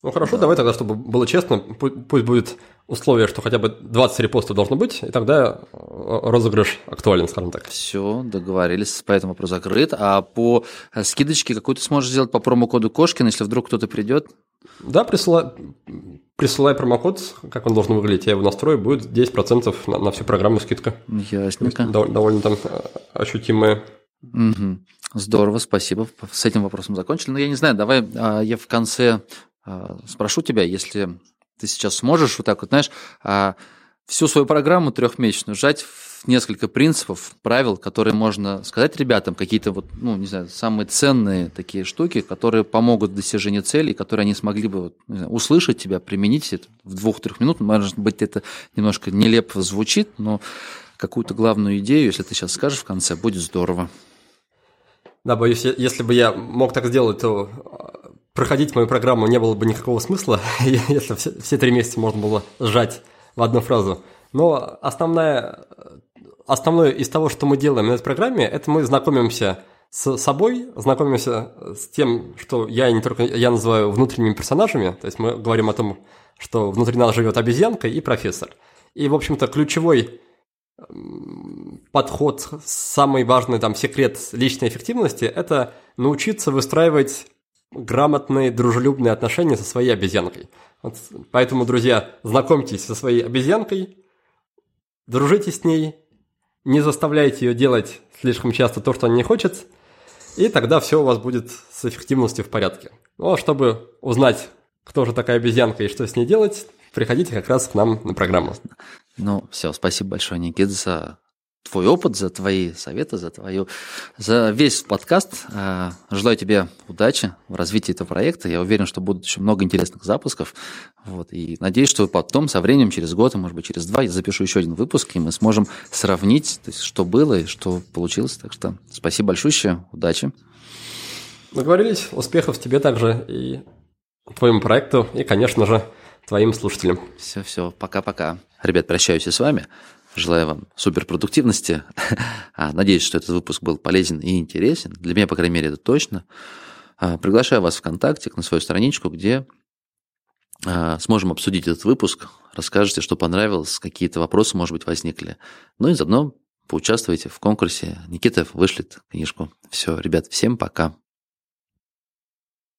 Ну хорошо, да. давай тогда, чтобы было честно, пусть будет условие, что хотя бы 20 репостов должно быть, и тогда э, розыгрыш актуален, скажем так. Все, договорились, поэтому вопрос закрыт. А по э, скидочке какую ты сможешь сделать по промокоду Кошкин, если вдруг кто-то придет? Да, присылай, присылай промокод, как он должен выглядеть, я его настрою, будет 10% на, на всю программу скидка. Ясненько. Довольно, там э, ощутимая. Угу. Здорово, спасибо. С этим вопросом закончили. Но я не знаю, давай а, я в конце спрошу тебя, если ты сейчас сможешь вот так вот, знаешь, а, всю свою программу трехмесячную сжать в несколько принципов, правил, которые можно сказать ребятам, какие-то вот, ну, не знаю, самые ценные такие штуки, которые помогут в достижении целей, которые они смогли бы вот, знаю, услышать тебя, применить это в двух-трех минут. Может быть, это немножко нелепо звучит, но какую-то главную идею, если ты сейчас скажешь в конце, будет здорово. Да, боюсь, если бы я мог так сделать, то проходить мою программу не было бы никакого смысла, [LAUGHS] если все, все три месяца можно было сжать в одну фразу. Но основная, основное из того, что мы делаем на этой программе, это мы знакомимся с собой, знакомимся с тем, что я не только я называю внутренними персонажами, то есть мы говорим о том, что внутри нас живет обезьянка и профессор. И, в общем-то, ключевой подход, самый важный там секрет личной эффективности – это научиться выстраивать грамотные, дружелюбные отношения со своей обезьянкой. Вот, поэтому, друзья, знакомьтесь со своей обезьянкой, дружите с ней, не заставляйте ее делать слишком часто то, что она не хочет, и тогда все у вас будет с эффективностью в порядке. Ну, а чтобы узнать, кто же такая обезьянка и что с ней делать, приходите как раз к нам на программу. Ну, все, спасибо большое, Никит, за твой опыт, за твои советы, за твою, за весь подкаст. А, желаю тебе удачи в развитии этого проекта. Я уверен, что будут еще много интересных запусков. Вот, и надеюсь, что потом, со временем, через год, а может быть, через два, я запишу еще один выпуск, и мы сможем сравнить, то есть, что было и что получилось. Так что спасибо большое, удачи. Договорились. Успехов тебе также и твоему проекту, и, конечно же, твоим слушателям. Все, все, пока-пока. Ребят, прощаюсь и с вами. Желаю вам суперпродуктивности. [LAUGHS] А, надеюсь, что этот выпуск был полезен и интересен. Для меня, по крайней мере, это точно. А, приглашаю вас ВКонтакте на свою страничку, где а, сможем обсудить этот выпуск. Расскажете, что понравилось, какие-то вопросы, может быть, возникли. Ну и заодно поучаствуйте в конкурсе. Никита вышлет книжку. Все, ребят, всем пока.